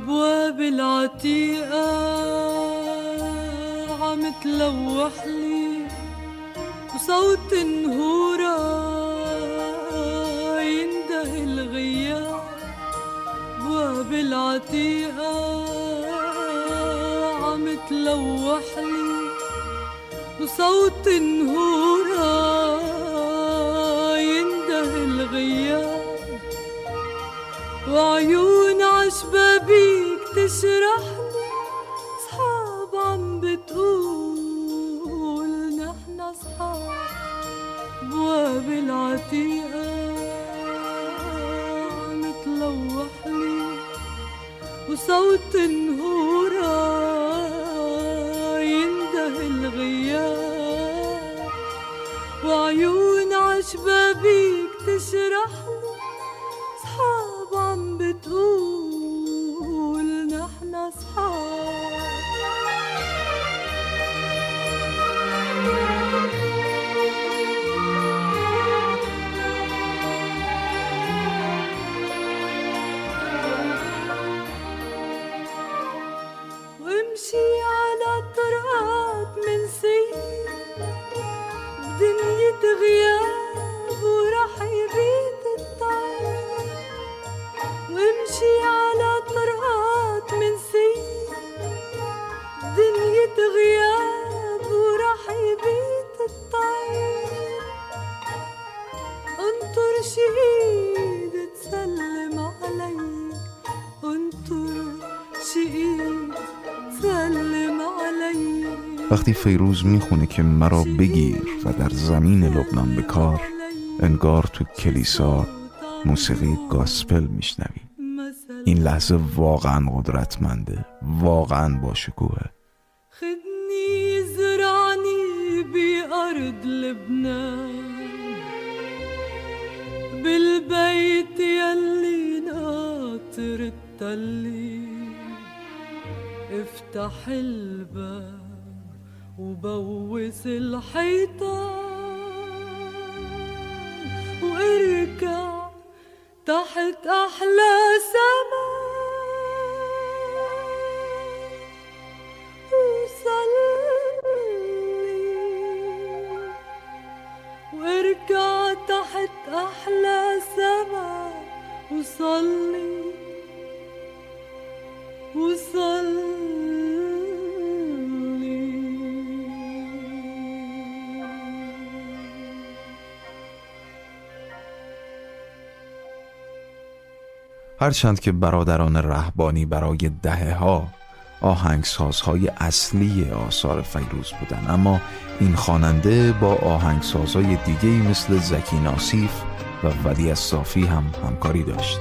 بواب العتيقة عم تلوح لي فیروز می‌خونه که مرا بگیر و در زمین لبنان به کار انگار تو کلیسا موسیقی گاسپل میشنوی. این لحظه واقعا قدرتمنده واقعا با واركع تحت أحلى سما وصلي وصلي هرچند که برادران رهبانی برای دهه ها آهنگسازهای اصلی آثار فیروز بودن. اما این خواننده با آهنگسازهای دیگه مثل زکی ناصیف و ولی صافی هم همکاری داشت.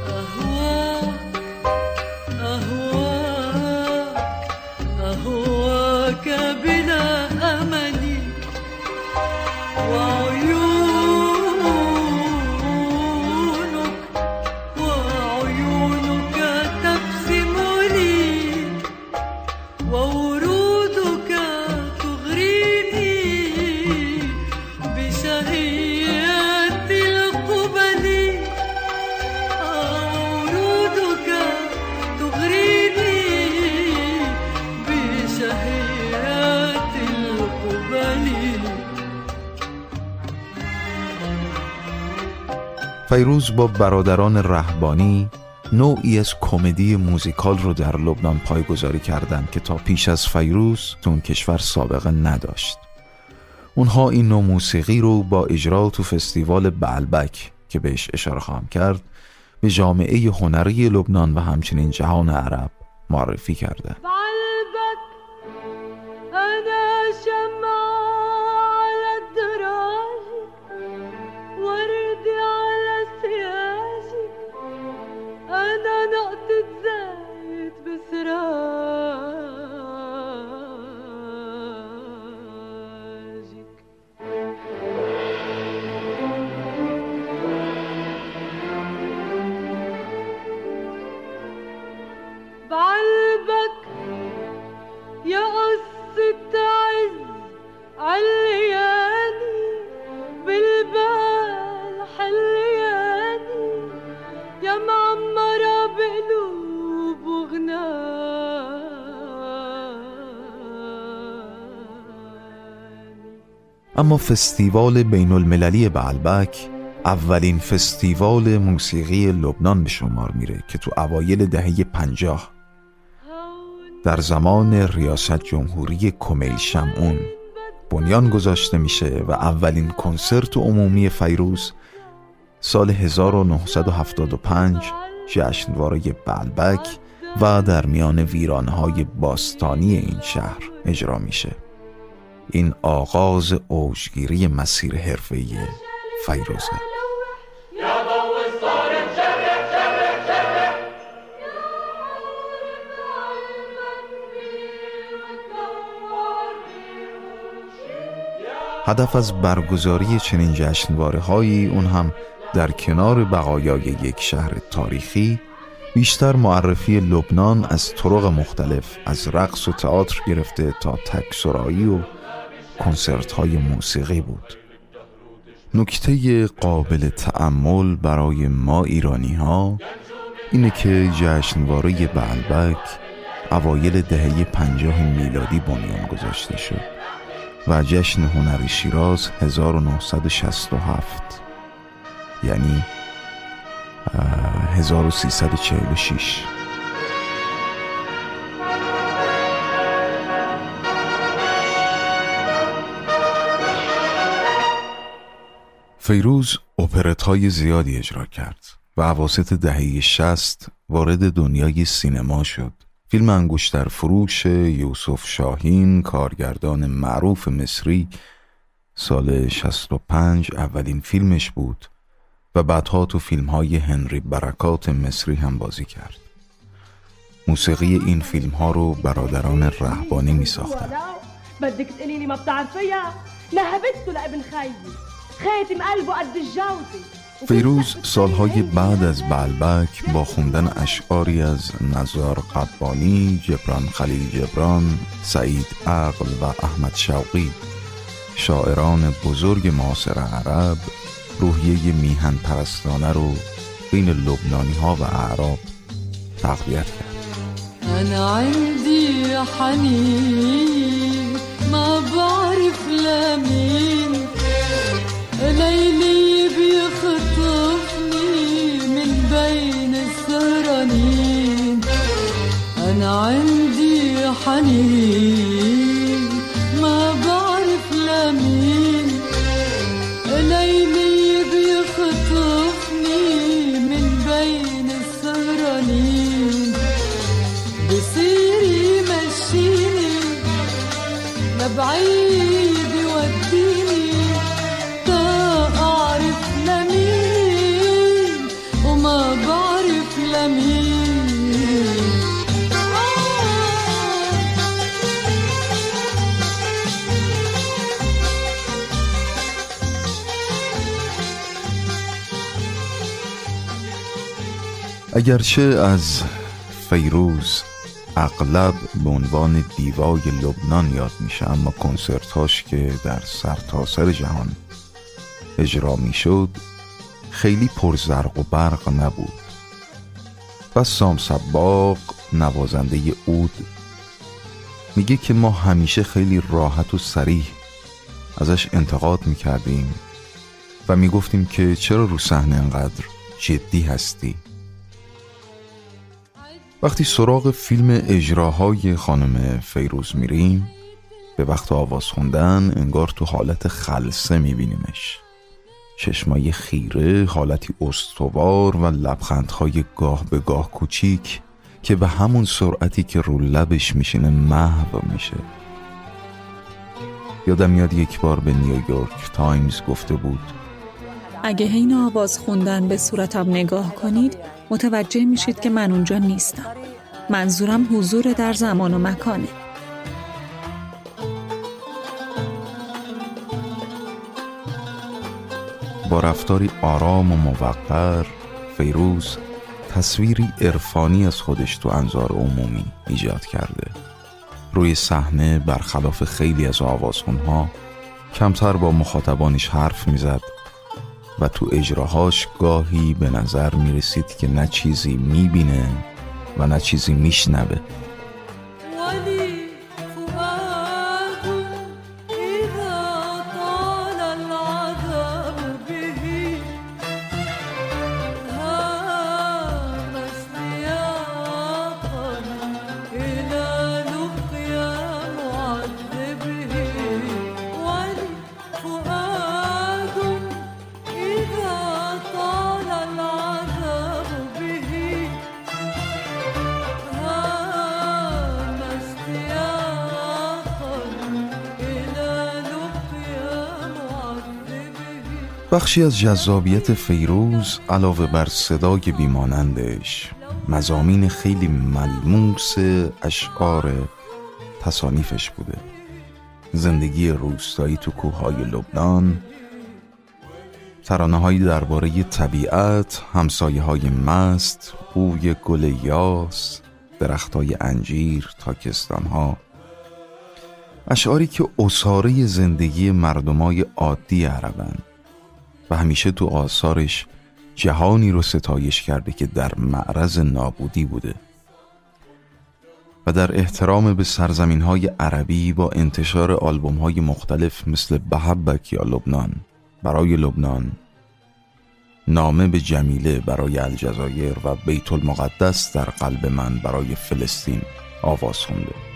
با برادران رهبانی نوعی از کمدی موزیکال رو در لبنان پایگذاری کردند که تا پیش از فیروز تو اون کشور سابقه نداشت اونها این نوع موسیقی رو با اجرا تو فستیوال بعلبک که بهش اشاره خواهم کرد به جامعه هنری لبنان و همچنین جهان عرب معرفی کردند. فستیوال بین المللی بعلبک اولین فستیوال موسیقی لبنان به شمار میره که تو اوایل دهه پنجاه در زمان ریاست جمهوری کمیل شمعون بنیان گذاشته میشه و اولین کنسرت عمومی فیروز سال 1975 جشنواره بلبک و در میان ویرانهای باستانی این شهر اجرا میشه. این آغاز اوجگیری مسیر حرفه‌ای فیروزه. هدف از برگزاری چنین جشنواره هایی اون هم در کنار بقایای یک شهر تاریخی بیشتر معرفی لبنان از طرق مختلف از رقص و تئاتر گرفته تا تکسرایی و کنسرت های موسیقی بود. نکته قابل تأمل برای ما ایرانی ها اینه که جشنواره بلبک اوایل دهه پنجاه میلادی بنیان گذاشته شد و جشن هنری شیراز 1967 یعنی اه، 1346 فیروز اپرت های زیادی اجرا کرد و عواسط دهه شست وارد دنیای سینما شد. فیلم انگشتر فروش یوسف شاهین کارگردان معروف مصری سال 65 اولین فیلمش بود و بعدها تو فیلم های هنری برکات مصری هم بازی کرد. موسیقی این فیلم ها رو برادران رهبانی می ساختن بدك تقولي لي ما بتعرفيها نهبته لابن خيي خاتم قلبه قد الجوزة فیروز سالهای بعد از بلبک با خوندن اشعاری از نزار قبانی، جبران خلیل جبران، سعید عقل و احمد شوقی شاعران بزرگ معاصر عرب روحیه میهن پرستانه رو بین لبنانی ها و اعراب تقویت کرد. أنا عندي حنين ما بعرف لمين ليلي بيخطفني من بين السهرانين أنا عندي حنين. اگرچه از فیروز اغلب به عنوان دیوای لبنان یاد میشه اما کنسرتاش که در سرتاسر جهان اجرا می‌شد خیلی پرزرق و برق نبود. بسام سباق نوازنده اود میگه که ما همیشه خیلی راحت و سریح ازش انتقاد می‌کردیم و می‌گفتیم که چرا رو صحنه انقدر جدی هستی؟ وقتی سراغ فیلم اجراهای خانم فیروز میریم به وقت آواز خوندن انگار تو حالت خلصه میبینیمش. چشمای خیره حالتی استوار و لبخندهای گاه به گاه کوچیک که به همون سرعتی که رو لبش میشینه محو میشه. یادم میاد یک بار به نیویورک تایمز گفته بود اگه حین آواز خوندن به صورتم نگاه کنید متوجه میشید که من اونجا نیستم. منظورم حضور در زمان و مکانه. با رفتاری آرام و موقر فیروز تصویری عرفانی از خودش تو انظار عمومی ایجاد کرده. روی صحنه برخلاف خیلی از آوازخونها کمتر با مخاطبانش حرف می‌زد. و تو اجراهاش گاهی به نظر می‌رسید که نه چیزی می‌بینه و نه چیزی میشنوه. ولي بخشی از جذابیت فیروز علاوه بر صدای بیمانندش مزامین خیلی ملموس اشعار تصانیفش بوده. زندگی روستایی تو کوههای لبنان ترانه درباره طبیعت، همسایه های مست، بوی گل یاس، درخت های انجیر، تاکستان ها اشعاری که اصاره زندگی مردمای عادی عربن. و همیشه تو آثارش جهانی رو ستایش کرده که در معرض نابودی بوده. و در احترام به سرزمین های عربی با انتشار آلبوم های مختلف مثل بحبک یا لبنان برای لبنان نامه به جمیله برای الجزایر و بیت المقدس در قلب من برای فلسطین آواز خونده.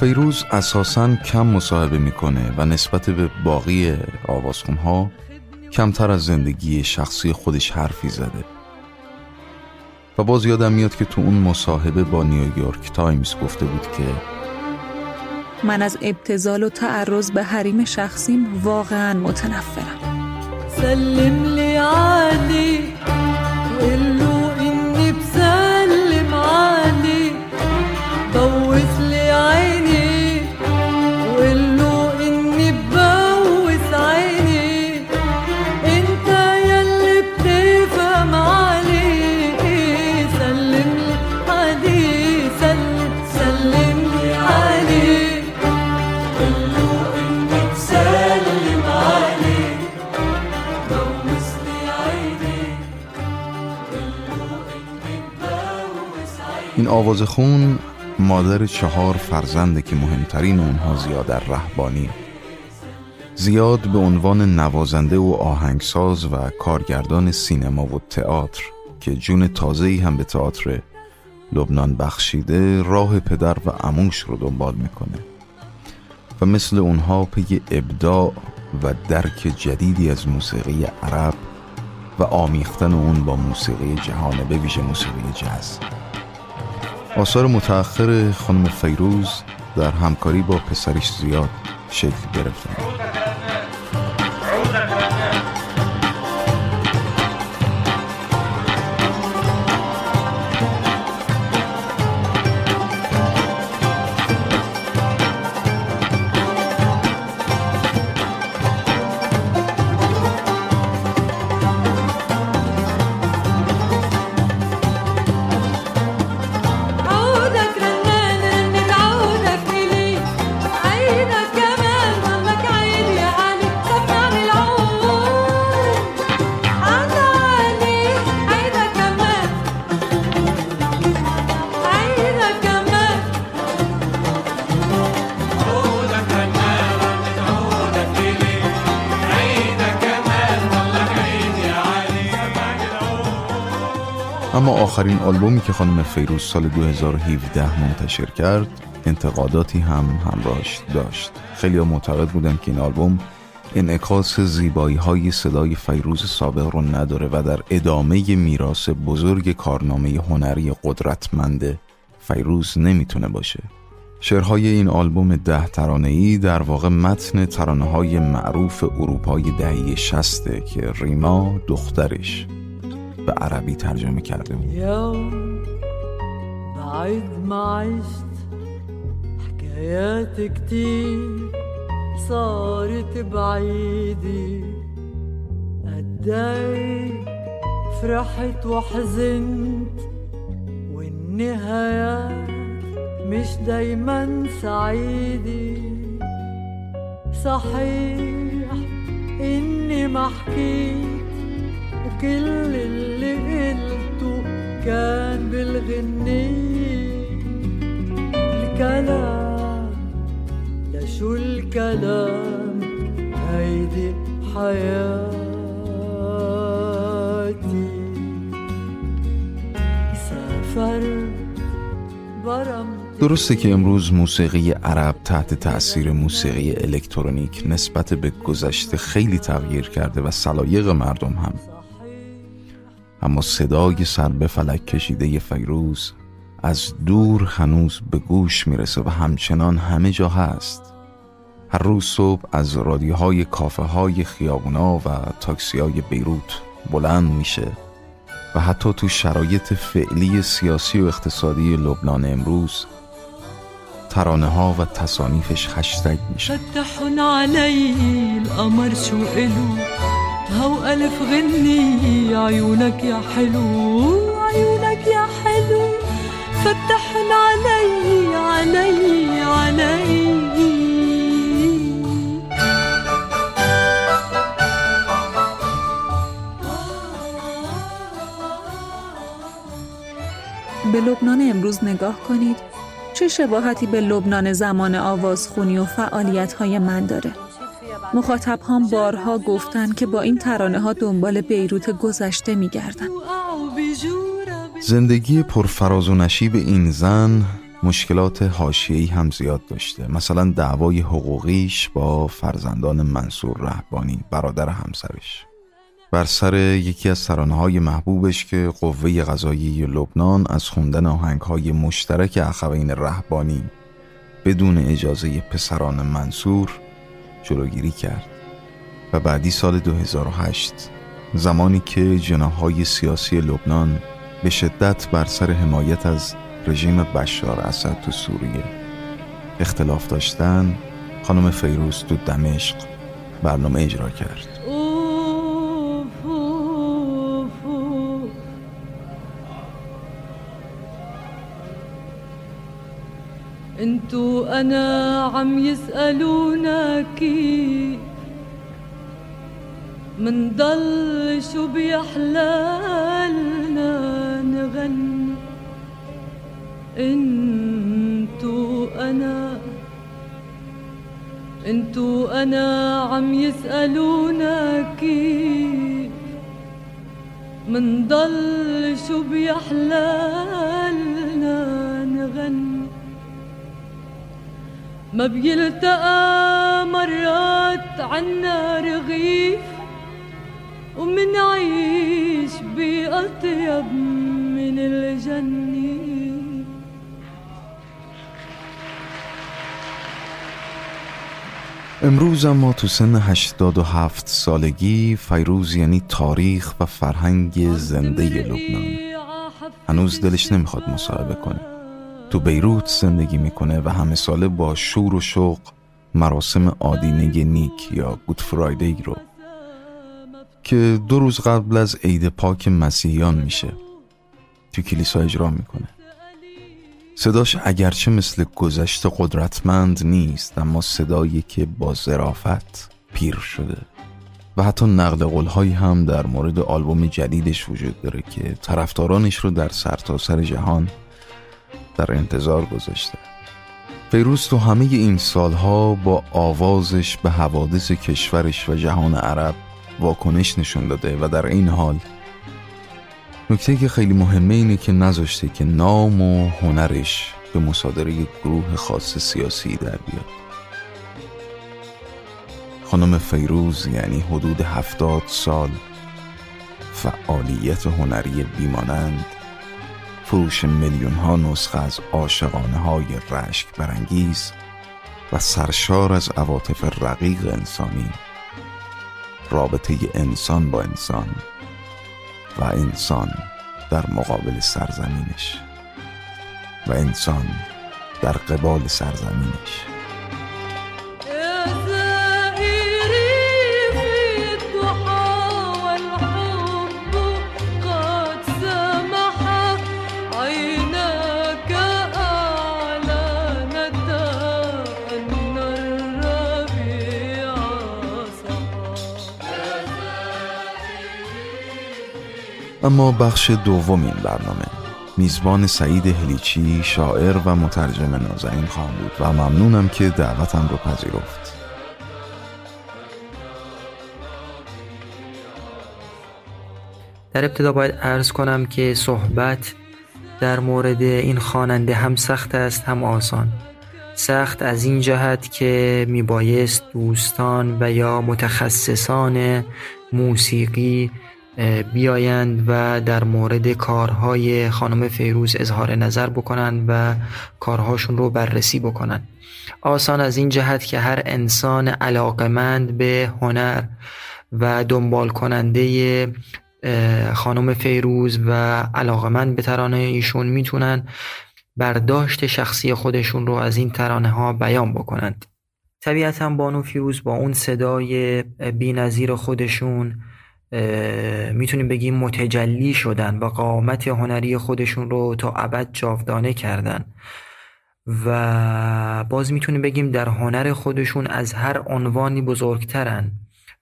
فیروز اساساً کم مصاحبه می‌کنه و نسبت به باقی آوازخونها کمتر از زندگی شخصی خودش حرفی زده. و باز یادم میاد که تو اون مصاحبه با نیویورک تایمز گفته بود که من از ابتزال و تعرض به حریم شخصیم واقعا متنفرم. سلم لي علي این آوازخون مادر چهار فرزنده که مهمترین اونها زیاد رهبانیه زیاد به عنوان نوازنده و آهنگساز و کارگردان سینما و تئاتر که جون تازه‌ای هم به تئاتر لبنان بخشیده راه پدر و عموش رو دنبال می‌کنه. و مثل اونها پی ابداع و درک جدیدی از موسیقی عرب و آمیختن اون با موسیقی جهانه به ویژه موسیقی جاز. آثار متأخر خانم فیروز در همکاری با پسرش زیاد شکل گرفتن آخرین آلبومی که خانم فیروز سال 2017 منتشر کرد انتقاداتی هم همراهش داشت. خیلی ها معتقد بودن که این آلبوم انعکاس زیبایی های صدای فیروز سابق رو نداره و در ادامه میراث بزرگ کارنامه هنری قدرتمند فیروز نمی‌تونه باشه. شعرهای این آلبوم ده ترانه‌ای در واقع متن ترانه های معروف اروپای دهه شسته که ریما دخترش. به عربی ترجمه کرده بود بعيد ما عشت حكايات كتير صارت بعيدة قدي فرحت وحزنت والنهايات مش دايما سعيدة صحيح إني ما وكل اللي قلته كان بالغنية الكلام لشو الكلام هيدي برمت درسته که امروز موسیقی عرب تحت تأثیر موسیقی الکترونیک نسبت به گذشته خیلی تغییر کرده و سلایق مردم هم. اما صدای سر به فلک کشیده فیروز از دور هنوز به گوش می‌رسه و همچنان همه جا هست. هر روز صبح از رادیوهای کافه های خیابونا و تاکسی های بیروت بلند میشه و حتی تو شرایط فعلی سیاسی و اقتصادی لبنان امروز ترانه ها و تصانیفش هشتگ میشه. هو ألف غني عيونك يا حلو عيونك يا حلو. فتحن علي علي علي. به لبنان امروز نگاه کنید چه شباهتی به لبنان زمان آوازخونی و فعالیت های من داره. مخاطب هم بارها گفتن که با این ترانه ها دنبال بیروت گذشته میگردن. زندگی پرفراز و نشیب این زن مشکلات حاشیه‌ای هم زیاد داشته. مثلا دعوای حقوقیش با فرزندان منصور رهبانی برادر همسرش. بر سر یکی از ترانه‌های محبوبش که قوه قضایی لبنان از خوندن آهنگ‌های مشترک اخوین رهبانی بدون اجازه پسران منصور جلوگیری کرد و بعدی سال 2008 زمانی که جناهای سیاسی لبنان به شدت بر سر حمایت از رژیم بشار اسد تو سوریه اختلاف داشتن خانم فیروز تو دمشق برنامه اجرا کرد. انتو أنا عم يسألونا كيف منضل شو بيحلالنا نغني. انتو أنا انتو أنا عم يسألونا كيف منضل شو بيحلالنا نغني. ما بيلتقى مرات عنا رغيف ومنعيش بأطيب من الجنة. امروز اما تو سن 87 سالگی فیروز یعنی تاریخ و فرهنگ زنده لبنان. هنوز دلش نمی‌خواد مصاحبه کنه. تو بیروت زندگی می‌کنه و همه ساله با شور و شوق مراسم آدینه نیک یا گود فرایدی رو که دو روز قبل از عید پاک مسیحیان میشه تو کلیسا اجرا می‌کنه. صداش اگرچه مثل گذشته قدرتمند نیست اما صدایی که با ظرافت پیر شده و حتی نقل قولهایی هم در مورد آلبوم جدیدش وجود داره که طرفدارانش رو در سرتاسر سر جهان در انتظار گذاشته. فیروز تو همه این سالها با آوازش به حوادث کشورش و جهان عرب واکنش نشون داده و در این حال نکته که خیلی مهمه اینه که نذاشته که نام و هنرش به مصادره یک گروه خاص سیاسی در بیاد. خانم فیروز یعنی حدود هفتاد سال فعالیت هنری بیمانند فروش میلیون ها نسخه از عاشقانه های رشک برانگیز و سرشار از عواطف رقیق انسانی رابطه انسان با انسان و انسان در مقابل سرزمینش و انسان در قبال سرزمینش. اما بخش دوم این برنامه. میزبان سعید هلیچی شاعر و مترجم نازنین خواهم بود و ممنونم که دعوتم رو پذیرفت. در ابتدا باید عرض کنم که صحبت در مورد این خواننده هم سخت است هم آسان. سخت از این جهت که میبایست دوستان و یا متخصصان موسیقی بیایند و در مورد کارهای خانم فیروز اظهار نظر بکنند و کارهاشون رو بررسی بکنند. آسان از این جهت که هر انسان علاقمند به هنر و دنبال کننده خانم فیروز و علاقمند به ترانه ایشون می‌تونن برداشت شخصی خودشون رو از این ترانه ها بیان بکنند. طبیعتا بانو فیروز با اون صدای بی خودشون می‌تونیم بگیم متجلی شدن و قامت هنری خودشون رو تا ابد جاودانه کردن. و باز می‌تونیم بگیم در هنر خودشون از هر عنوانی بزرگترن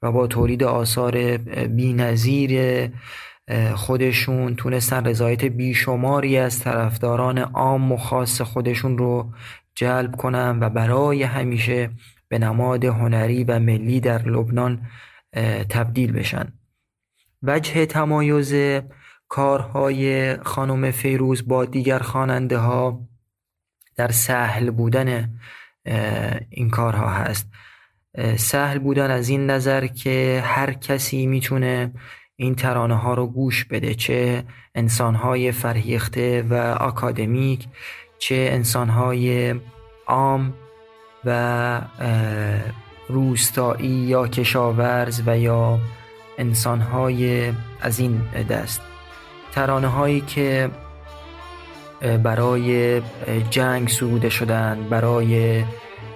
و با تولید آثار بینظیر خودشون تونستن رضایت بیشماری از طرفداران عام و خاص خودشون رو جلب کنن و برای همیشه به نماد هنری و ملی در لبنان تبدیل بشن. وجه تمایز کارهای خانم فیروز با دیگر خواننده ها در سهل بودن این کارها هست. سهل بودن از این نظر که هر کسی می‌تونه این ترانه ها رو گوش بده چه انسان های فرهیخته و آکادمیک چه انسان های عام و روستایی یا کشاورز و یا انسان های از این دست. ترانه هایی که برای جنگ سروده شدن برای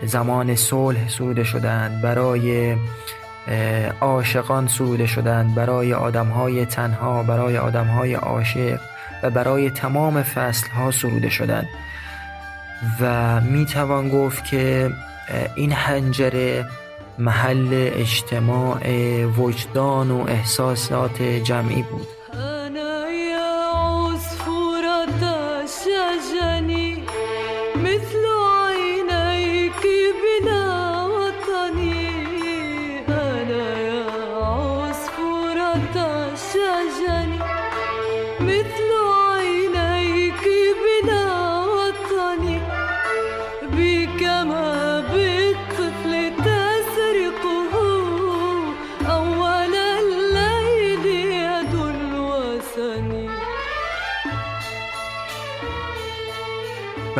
زمان صلح سروده شدند برای عاشقان سروده شدند برای آدمهای تنها برای آدمهای عاشق و برای تمام فصلها سروده شدند و می توان گفت که این حنجره محل اجتماع وجدان و احساسات جمعی بود.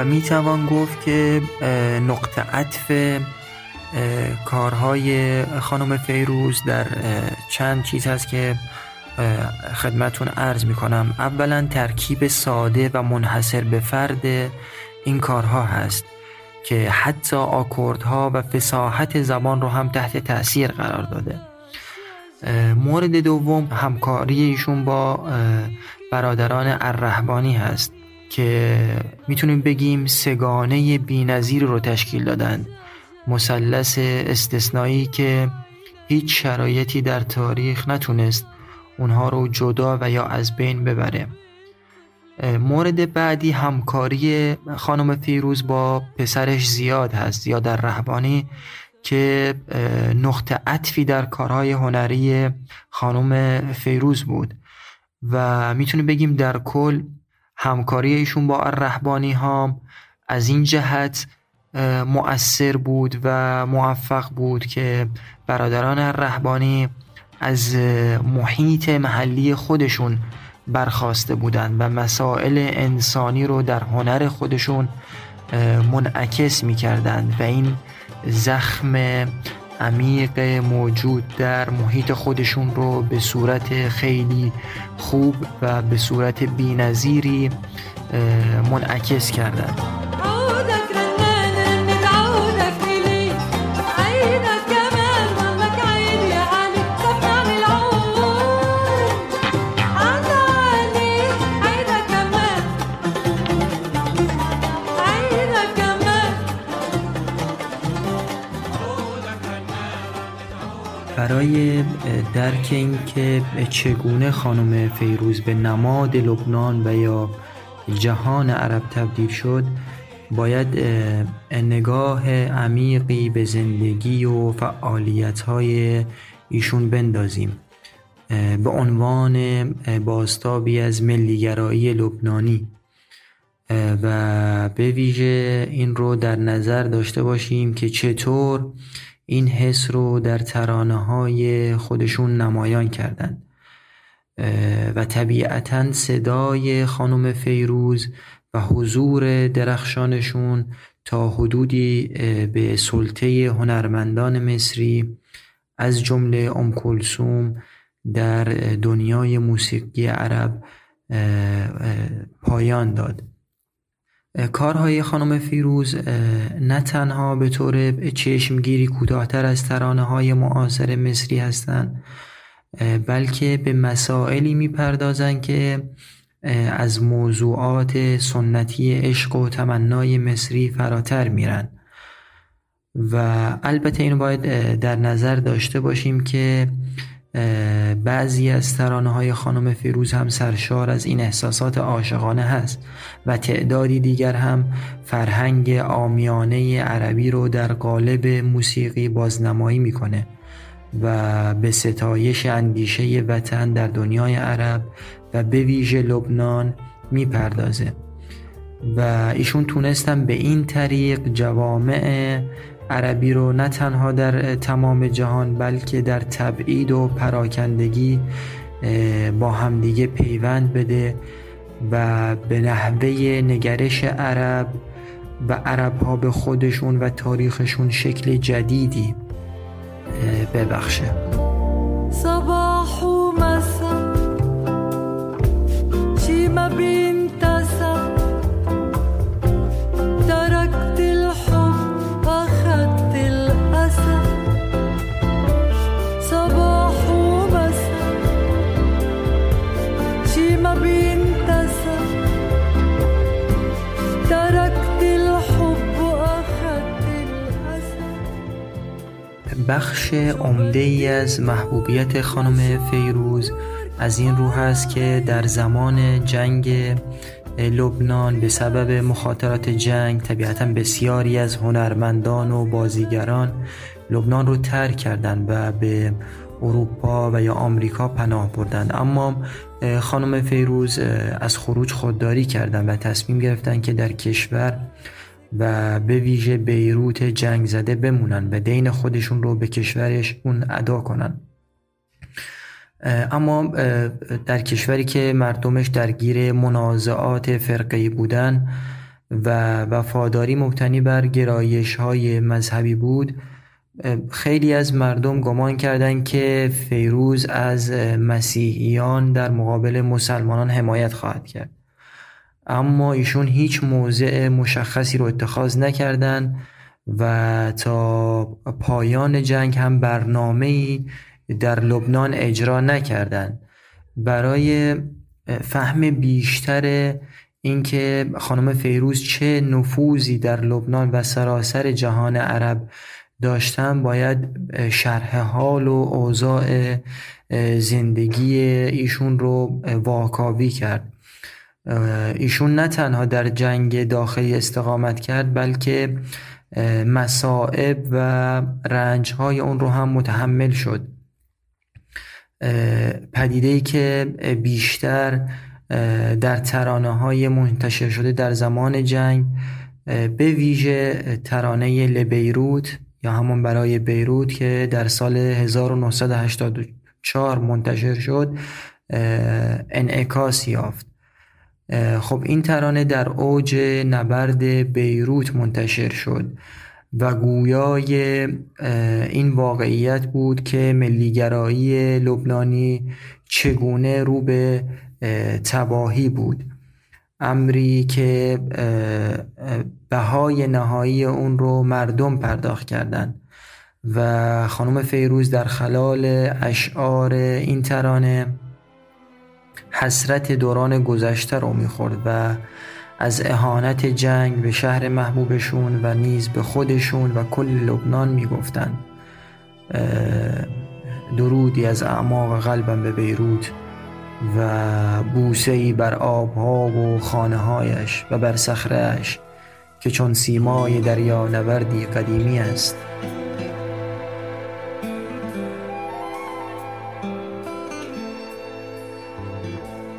می توان گفت که نقطه عطف کارهای خانم فیروز در چند چیز هست که خدمتون عرض می کنم اولا ترکیب ساده و منحصر به فرد این کارها هست که حتی آکوردها و فساحت زبان رو هم تحت تأثیر قرار داده. مورد دوم همکاری ایشون با برادران الرحبانی هست. که می‌تونیم بگیم سگانه بینظیر رو تشکیل دادن. مثلث استثنایی که هیچ شرایطی در تاریخ نتونست اونها رو جدا و یا از بین ببره. مورد بعدی همکاری خانم فیروز با پسرش زیاد هست زیاد در رهبانی که نقطه عطفی در کارهای هنری خانم فیروز بود. و می‌تونیم بگیم در کل همکاری ایشون با الرحبانی ها از این جهت مؤثر بود و موفق بود که برادران الرحبانی از محیط محلی خودشون برخواسته بودند و مسائل انسانی رو در هنر خودشون منعکس می کردند و این زخم عمیق موجود در محیط خودشون رو به صورت خیلی خوب و به صورت بینظیری منعکس کردند برای درک اینکه چگونه خانم فیروز به نماد لبنان و یا جهان عرب تبدیل شد باید نگاه عمیقی به زندگی و فعالیت های ایشون بندازیم. به عنوان باستابی از ملیگرایی لبنانی. و به ویژه این رو در نظر داشته باشیم که چطور این حس رو در ترانه های خودشون نمایان کردند. و طبیعتا صدای خانم فیروز و حضور درخشانشون تا حدودی به سلطه هنرمندان مصری از جمله ام کلسوم در دنیای موسیقی عرب پایان داد. کارهای خانم فیروز نه تنها به طور چشمگیری کوتاهتر از ترانه های معاصر مصری هستند بلکه به مسائلی می‌پردازند که از موضوعات سنتی عشق و تمنای مصری فراتر میرن. و البته اینو باید در نظر داشته باشیم که بعضی از ترانه های خانم فیروز هم سرشار از این احساسات عاشقانه هست و تعدادی دیگر هم فرهنگ آمیانه عربی رو در قالب موسیقی بازنمایی می‌کنه و به ستایش اندیشه وطن در دنیای عرب و به ویژه لبنان می‌پردازه. و ایشون تونستن به این طریق جوامع عربی رو نه تنها در تمام جهان بلکه در تبعید و پراکندگی با همدیگه پیوند بده و به نحوه نگرش عرب و عرب ها به خودشون و تاریخشون شکل جدیدی ببخشه. صباح ومساء شي ما بخش عمده ای از محبوبیت خانم فیروز. از این رو هست که در زمان جنگ لبنان به سبب مخاطرات جنگ طبیعتا بسیاری از هنرمندان و بازیگران لبنان رو ترک کردند و به اروپا و یا آمریکا پناه بردند. اما خانم فیروز از خروج خودداری کردند و تصمیم گرفتند که در کشور و به ویژه بیروت جنگ زده بمونن و دین خودشون رو به کشورش اون ادا کنن. اما در کشوری که مردمش درگیر منازعات فرقی بودن و وفاداری مبتنی بر گرایش های مذهبی بود خیلی از مردم گمان کردند که فیروز از مسیحیان در مقابل مسلمانان حمایت خواهد کرد. اما ایشون هیچ موضع مشخصی رو اتخاذ نکردند و تا پایان جنگ هم برنامه در لبنان اجرا نکردند برای فهم بیشتر اینکه خانم فیروز چه نفوذی در لبنان و سراسر جهان عرب داشتن باید شرح حال و اوضاع زندگی ایشون رو واکاوی کرد. ایشون نه تنها در جنگ داخلی استقامت کرد بلکه مصائب و رنج های اون رو هم متحمل شد. پدیده ای که بیشتر در ترانه های منتشر شده در زمان جنگ به ویژه ترانه لبیروت یا همون برای بیروت که در سال 1984 منتشر شد انعکاس یافت. خب این ترانه در اوج نبرد بیروت منتشر شد و گویای این واقعیت بود که ملیگرایی لبنانی چگونه رو به تباهی بود. امری که بهای نهایی اون رو مردم پرداخت کردند و خانم فیروز در خلال اشعار این ترانه حسرت دوران گذشته رو می‌خورد و از اهانت جنگ به شهر محبوبشون و نیز به خودشون و کل لبنان می‌گفتند درودی از اعماق قلبم به بیروت و بوسه ای بر آبها و خانه هایش و بر صخرهاش که چون سیمای دریا نوردی قدیمی است.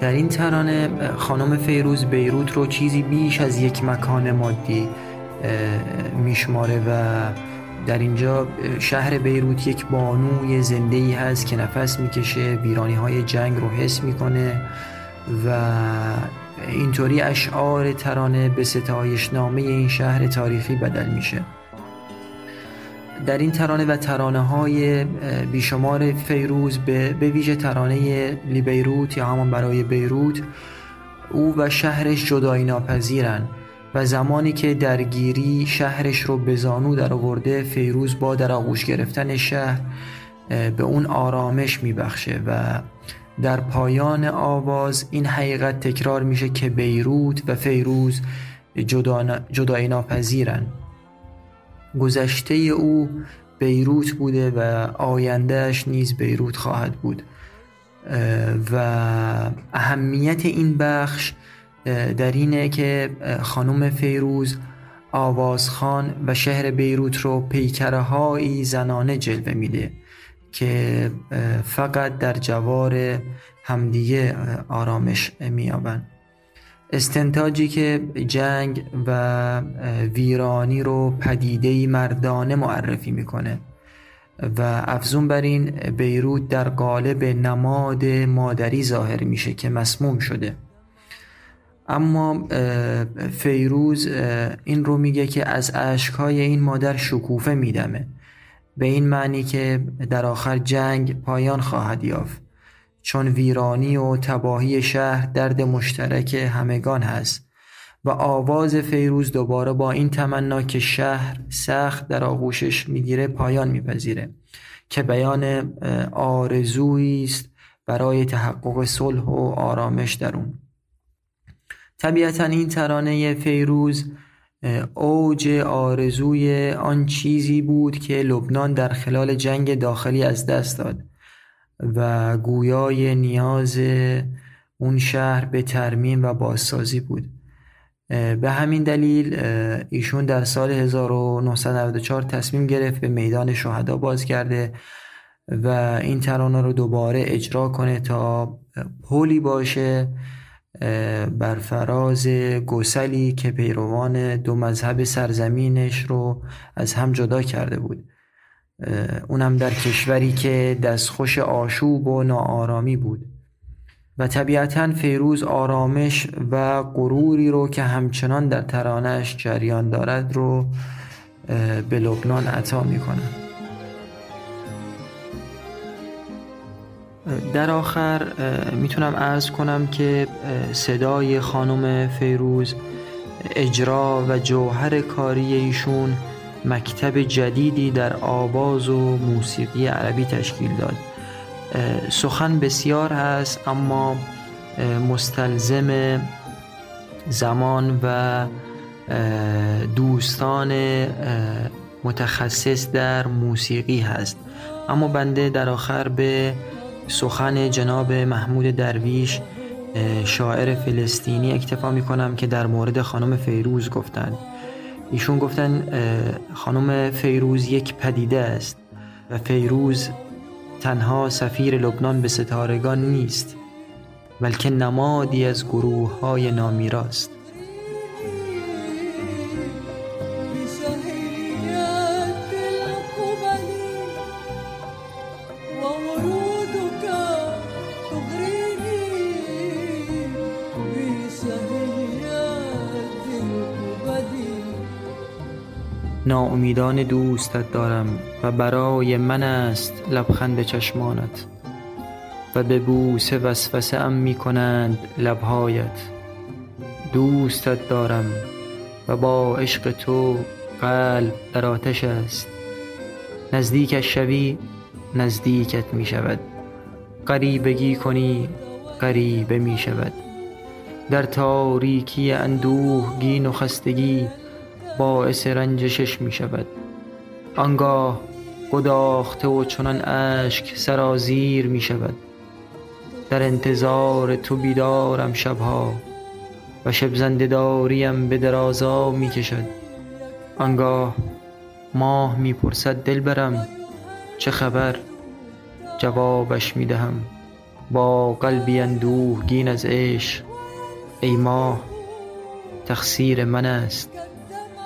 در این ترانه خانم فیروز بیروت رو چیزی بیش از یک مکان مادی میشماره و در اینجا شهر بیروت یک بانوی زنده ای هست که نفس می‌کشه ویرانی های جنگ رو حس می‌کنه و اینطوری اشعار ترانه به ستایش نامه این شهر تاریخی بدل میشه. در این ترانه و ترانه های بیشمار فیروز به, به ویژه ترانه لی بیروت یا همان برای بیروت او و شهرش جدایی ناپذیرن و زمانی که درگیری شهرش رو به زانو در آورده فیروز با در آغوش گرفتن شهر به اون آرامش میبخشه و در پایان آواز این حقیقت تکرار میشه که بیروت و فیروز جدایی ناپذیرن گذشته او بیروت بوده و آیندهش نیز بیروت خواهد بود. و اهمیت این بخش در اینه که خانم فیروز آوازخان و شهر بیروت رو پیکره زنانه جلوه میده که فقط در جوار همدیگه آرامش میابن استنتاجی که جنگ و ویرانی رو پدیده مردانه معرفی می‌کنه. و افزون بر این بیروت در قالب نماد مادری ظاهر میشه که مسموم شده. اما فیروز این رو میگه که از اشکهای این مادر شکوفه میدمه. به این معنی که در آخر جنگ پایان خواهد یافت. چون ویرانی و تباهی شهر درد مشترک همگان هست و آواز فیروز دوباره با این تمنا که شهر سخت در آغوشش می‌گیره پایان میپذیره که بیان آرزویی است برای تحقق صلح و آرامش در اون. طبیعتا این ترانه فیروز اوج آرزوی آن چیزی بود که لبنان در خلال جنگ داخلی از دست داد. و گویای نیاز اون شهر به ترمیم و بازسازی بود. به همین دلیل ایشون در سال 1994 تصمیم گرفت به میدان شهدا باز کرده و این ترانه رو دوباره اجرا کنه تا پولی باشه بر فراز گسلی که پیروان دو مذهب سرزمینش رو از هم جدا کرده بود. اونم در کشوری که دستخوش آشوب و ناآرامی بود. و طبیعتا فیروز آرامش و غروری رو که همچنان در ترانش جریان دارد رو به لبنان عطا می‌کنه در آخر می‌تونم ارز کنم که صدای خانم فیروز اجرا و جوهر کاری ایشون مکتب جدیدی در آواز و موسیقی عربی تشکیل داد. سخن بسیار هست اما مستلزم زمان و دوستان متخصص در موسیقی هست. اما بنده در آخر به سخن جناب محمود درویش شاعر فلسطینی اکتفا می کنم که در مورد خانم فیروز گفتند ایشون گفتن خانم فیروز یک پدیده است و فیروز تنها سفیر لبنان به ستارگان نیست بلکه نمادی از گروه های نامیراست. ناامیدان دوستت دارم و برای من است لبخند چشمانت و به بوسه وسوسه ام می کنند لبهایت. دوستت دارم و با عشق تو قلب در آتش است. نزدیکش شوی نزدیکت می شود. قریبگی کنی قریبه می شود. در تاریکی اندوهگین و خستگی باعث رنجشش می شود. آنگاه گداخته و چنان اشک سرازیر می شود. در انتظار تو بیدارم شبها و شب زنده داریم به درازا می کشد. آنگاه ماه می پرسد دل برم چه خبر؟ جوابش می دهم با قلبی اندوهگین از عشق ای ماه تقصیر من است.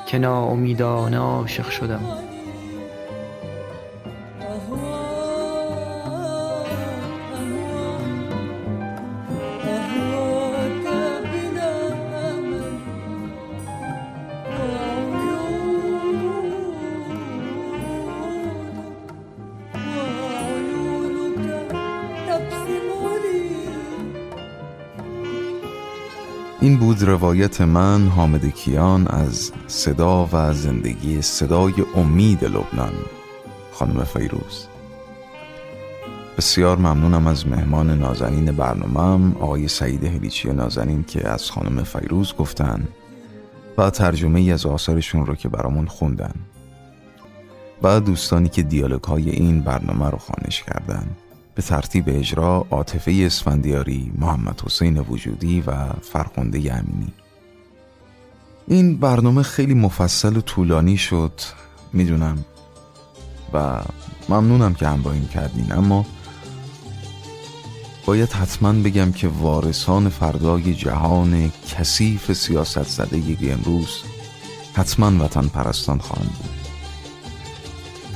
که ناامیدانه عاشق شدم. بود روایت من حامد کیان از صدا و زندگی صدای امید لبنان. خانم فیروز. بسیار ممنونم از مهمان نازنین برنامهم آقای سعید هلیچی نازنین که از خانم فیروز گفتن و ترجمه ای از آثارشون رو که برامون خوندن و دوستانی که دیالوگ های این برنامه رو خانش کردن. به ترتیب اجرا عاطفه اسفندیاری، محمد حسین وجودی و فرخنده امینی. این برنامه خیلی مفصل و طولانی شد می‌دونم. و ممنونم که همراهیم کردین. اما باید حتما بگم که وارثان فردای جهان کثیف سیاست زده امروز حتما وطن پرستان خواهند بود.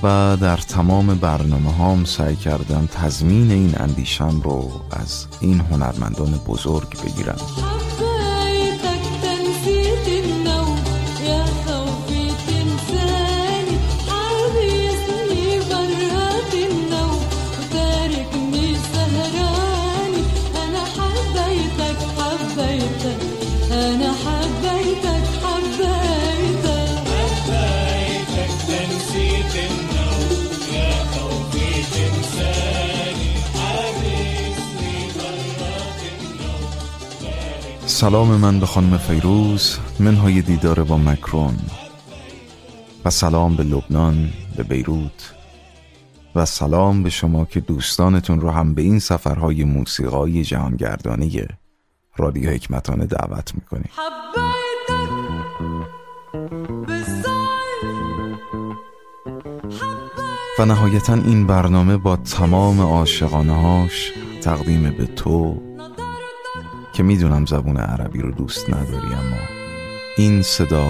و در تمام برنامه هام سعی کردم تضمین این اندیشم رو از این هنرمندان بزرگ بگیرم. سلام من به خانم فیروز منهای دیدار با مکرون. و سلام به لبنان به بیروت. و سلام به شما که دوستانتون رو هم به این سفرهای موسیقایی جهانگردانه رادیو حکمتانه دعوت می‌کنیم. و نهایتا این برنامه با تمام عاشقانه هاش تقدیم به تو که می‌دونم زبون عربی رو دوست نداری اما این صدا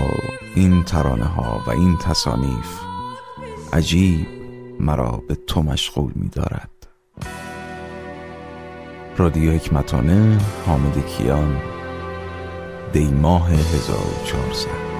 این ترانه ها و این تصانیف عجیب مرا به تو مشغول می‌دارد. رادیو حکمتانه حامد کیان دی ماه 1400